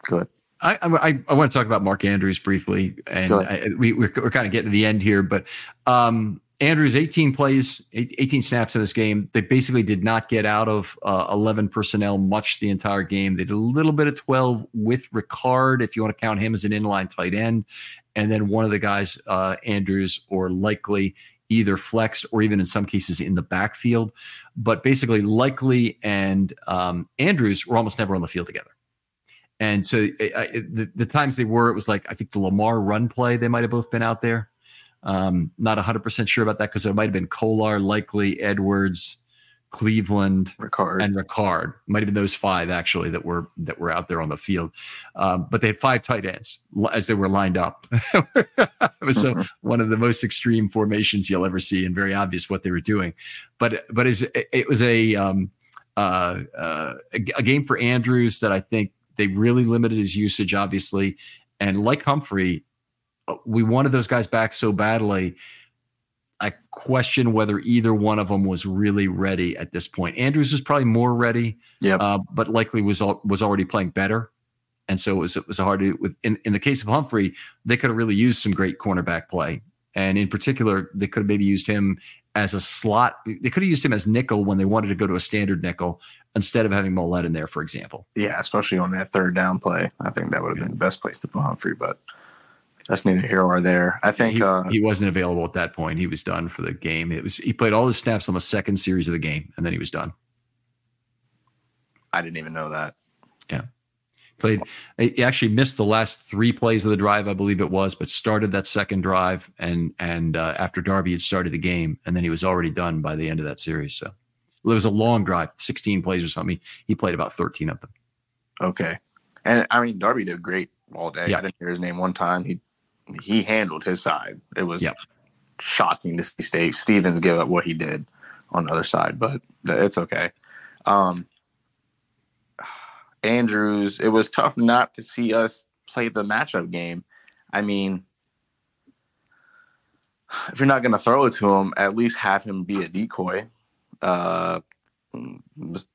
good. I, I, I want to talk about Mark Andrews briefly, and I, we, we're, we're kind of getting to the end here, but um, Andrews 18 plays, 18 snaps in this game. They basically did not get out of uh, 11 personnel much the entire game. They did a little bit of 12 with Ricard, if you want to count him as an inline tight end, and then one of the guys, uh, Andrews, or likely either flexed or even in some cases in the backfield. But basically, likely and um, Andrews were almost never on the field together. And so I, the, the times they were, it was like, I think the Lamar run play, they might have both been out there. Um, not 100% sure about that because it might have been Kolar, Likely Edwards, Cleveland, Ricard. and Ricard. Might have been those five actually that were that were out there on the field. Um, but they had five tight ends as they were lined up. *laughs* it was a, one of the most extreme formations you'll ever see, and very obvious what they were doing. But but it was a um, uh, uh, a, a game for Andrews that I think they really limited his usage, obviously. And like Humphrey, uh, we wanted those guys back so badly I question whether either one of them was really ready at this point. Andrews was probably more ready, yeah, uh, but Likely was was already playing better, and so it was it was hard to. With in, in the case of Humphrey, they could have really used some great cornerback play, and in particular, they could have maybe used him as a slot. They could have used him as nickel when they wanted to go to a standard nickel instead of having Maulet in there, for example. Yeah, especially on that third down play, I think that would have been the best place to put Humphrey, but that's neither here or there. I think he, uh, he, wasn't available at that point. He was done for the game. It was he played all his snaps on the second series of the game, and then he was done. I didn't even know that. Yeah, played. He actually missed the last three plays of the drive, I believe it was, but started that second drive, and and uh, after Darby had started the game, and then he was already done by the end of that series. So it was a long drive, sixteen plays or something. He played about thirteen of them. Okay, and I mean Darby did great all day. Yeah. I didn't hear his name one time. He he handled his side. It was shocking to see Steve Stevens give up what he did on the other side, but it's okay. Um, Andrews, it was tough not to see us play the matchup game. I mean, if you're not going to throw it to him, at least have him be a decoy. Uh,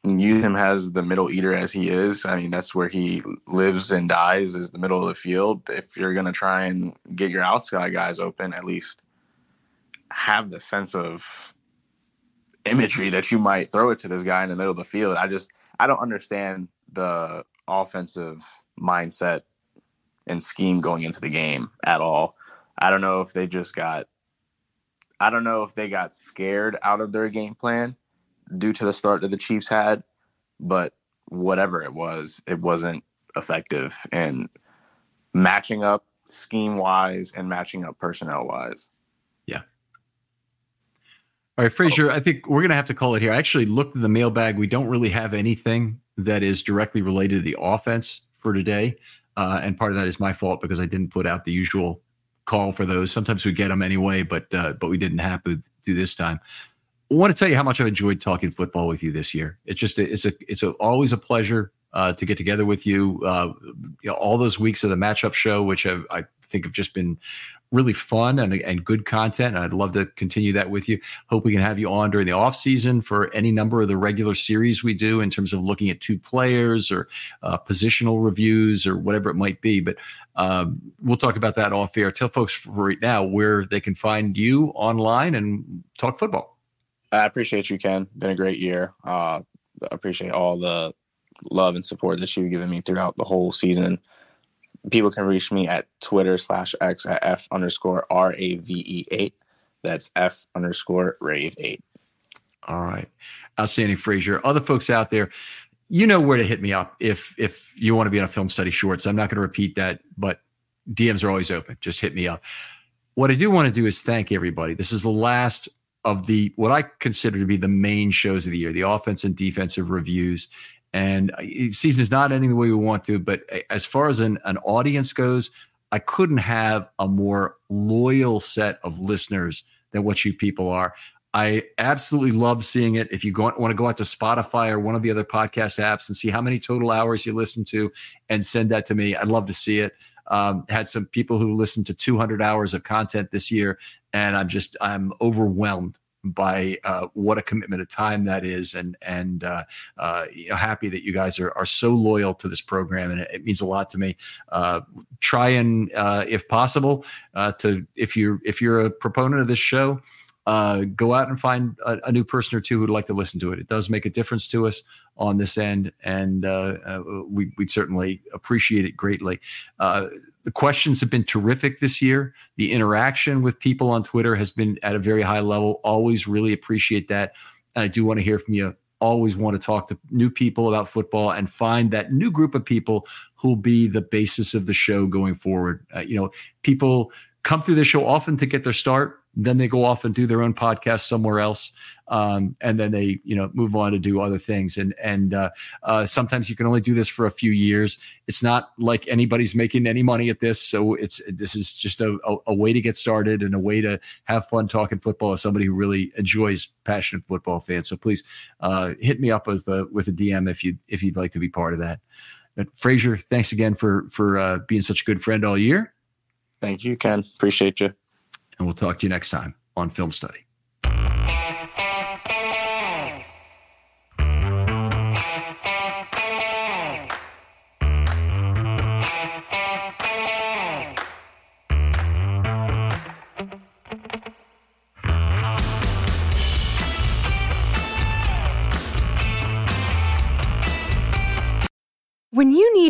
use him as the middle eater as he is. I mean, that's where he lives and dies is the middle of the field. If you're going to try and get your outside guys open, at least have the sense of imagery that you might throw it to this guy in the middle of the field. I just I don't understand the offensive mindset and scheme going into the game at all. I don't know if they just got I don't know if they got scared out of their game plan due to the start that the Chiefs had, but whatever it was, it wasn't effective in matching up scheme wise and matching up personnel wise. Yeah. All right, Frazier, I think we're going to have to call it here. I actually looked in the mailbag. We don't really have anything that is directly related to the offense for today. Uh, and part of that is my fault because I didn't put out the usual call for those. Sometimes we get them anyway, but uh, but we didn't have to do this time. I want to tell you how much I've enjoyed talking football with you this year. It's just a, it's a it's a, always a pleasure uh, to get together with you. Uh, you know, all those weeks of the matchup show, which have, I think have just been really fun and, and good content. And I'd love to continue that with you. Hope we can have you on during the off season for any number of the regular series we do in terms of looking at two players or uh, positional reviews or whatever it might be. But um, we'll talk about that off air. Tell folks right now where they can find you online and talk football. I appreciate you, Ken. Been a great year. Uh, appreciate all the love and support that you've given me throughout the whole season. People can reach me at Twitter slash X at F underscore R A V E 8. That's F underscore rave 8. All right. Uh, Outstanding, Frazier. Other folks out there, you know where to hit me up if if you want to be on a film study shorts. I'm not going to repeat that, but DMs are always open. Just hit me up. What I do want to do is thank everybody. This is the last of the what I consider to be the main shows of the year, the offense and defensive reviews. And uh, season is not ending the way we want to, but as far as an, an audience goes, I couldn't have a more loyal set of listeners than what you people are. I absolutely love seeing it. If you go, want to go out to Spotify or one of the other podcast apps and see how many total hours you listen to and send that to me, I'd love to see it. Um, had some people who listened to 200 hours of content this year, and I'm just I'm overwhelmed by uh, what a commitment of time that is, and and uh, uh, you know, happy that you guys are are so loyal to this program, and it, it means a lot to me. Uh, try and, uh, if possible, uh, to if you're if you're a proponent of this show. go out and find a, a, new person or two who'd like to listen to it. It does make a difference to us on this end, and we, would certainly appreciate it greatly the questions have been terrific this year. The interaction with people on Twitter has been at a very high level. Always really appreciate that. And I do want to hear from you. Always want to talk to new people about football and find that new group of people who'll be the basis of the show going forward. Uh, you know, people come through the show often to get their start. Then they go off and do their own podcast somewhere else. Um, and then they you know move on to do other things. And and uh, uh, sometimes you can only do this for a few years. It's not like anybody's making any money at this, so it's this is just a, a, a way to get started and a way to have fun talking football as somebody who really enjoys passionate football fans. So please uh, hit me up with the with a DM if you if you'd like to be part of that. But Frazier, thanks again for for uh, being such a good friend all year. Thank you, Ken. Appreciate you. And we'll talk to you next time on Film Study.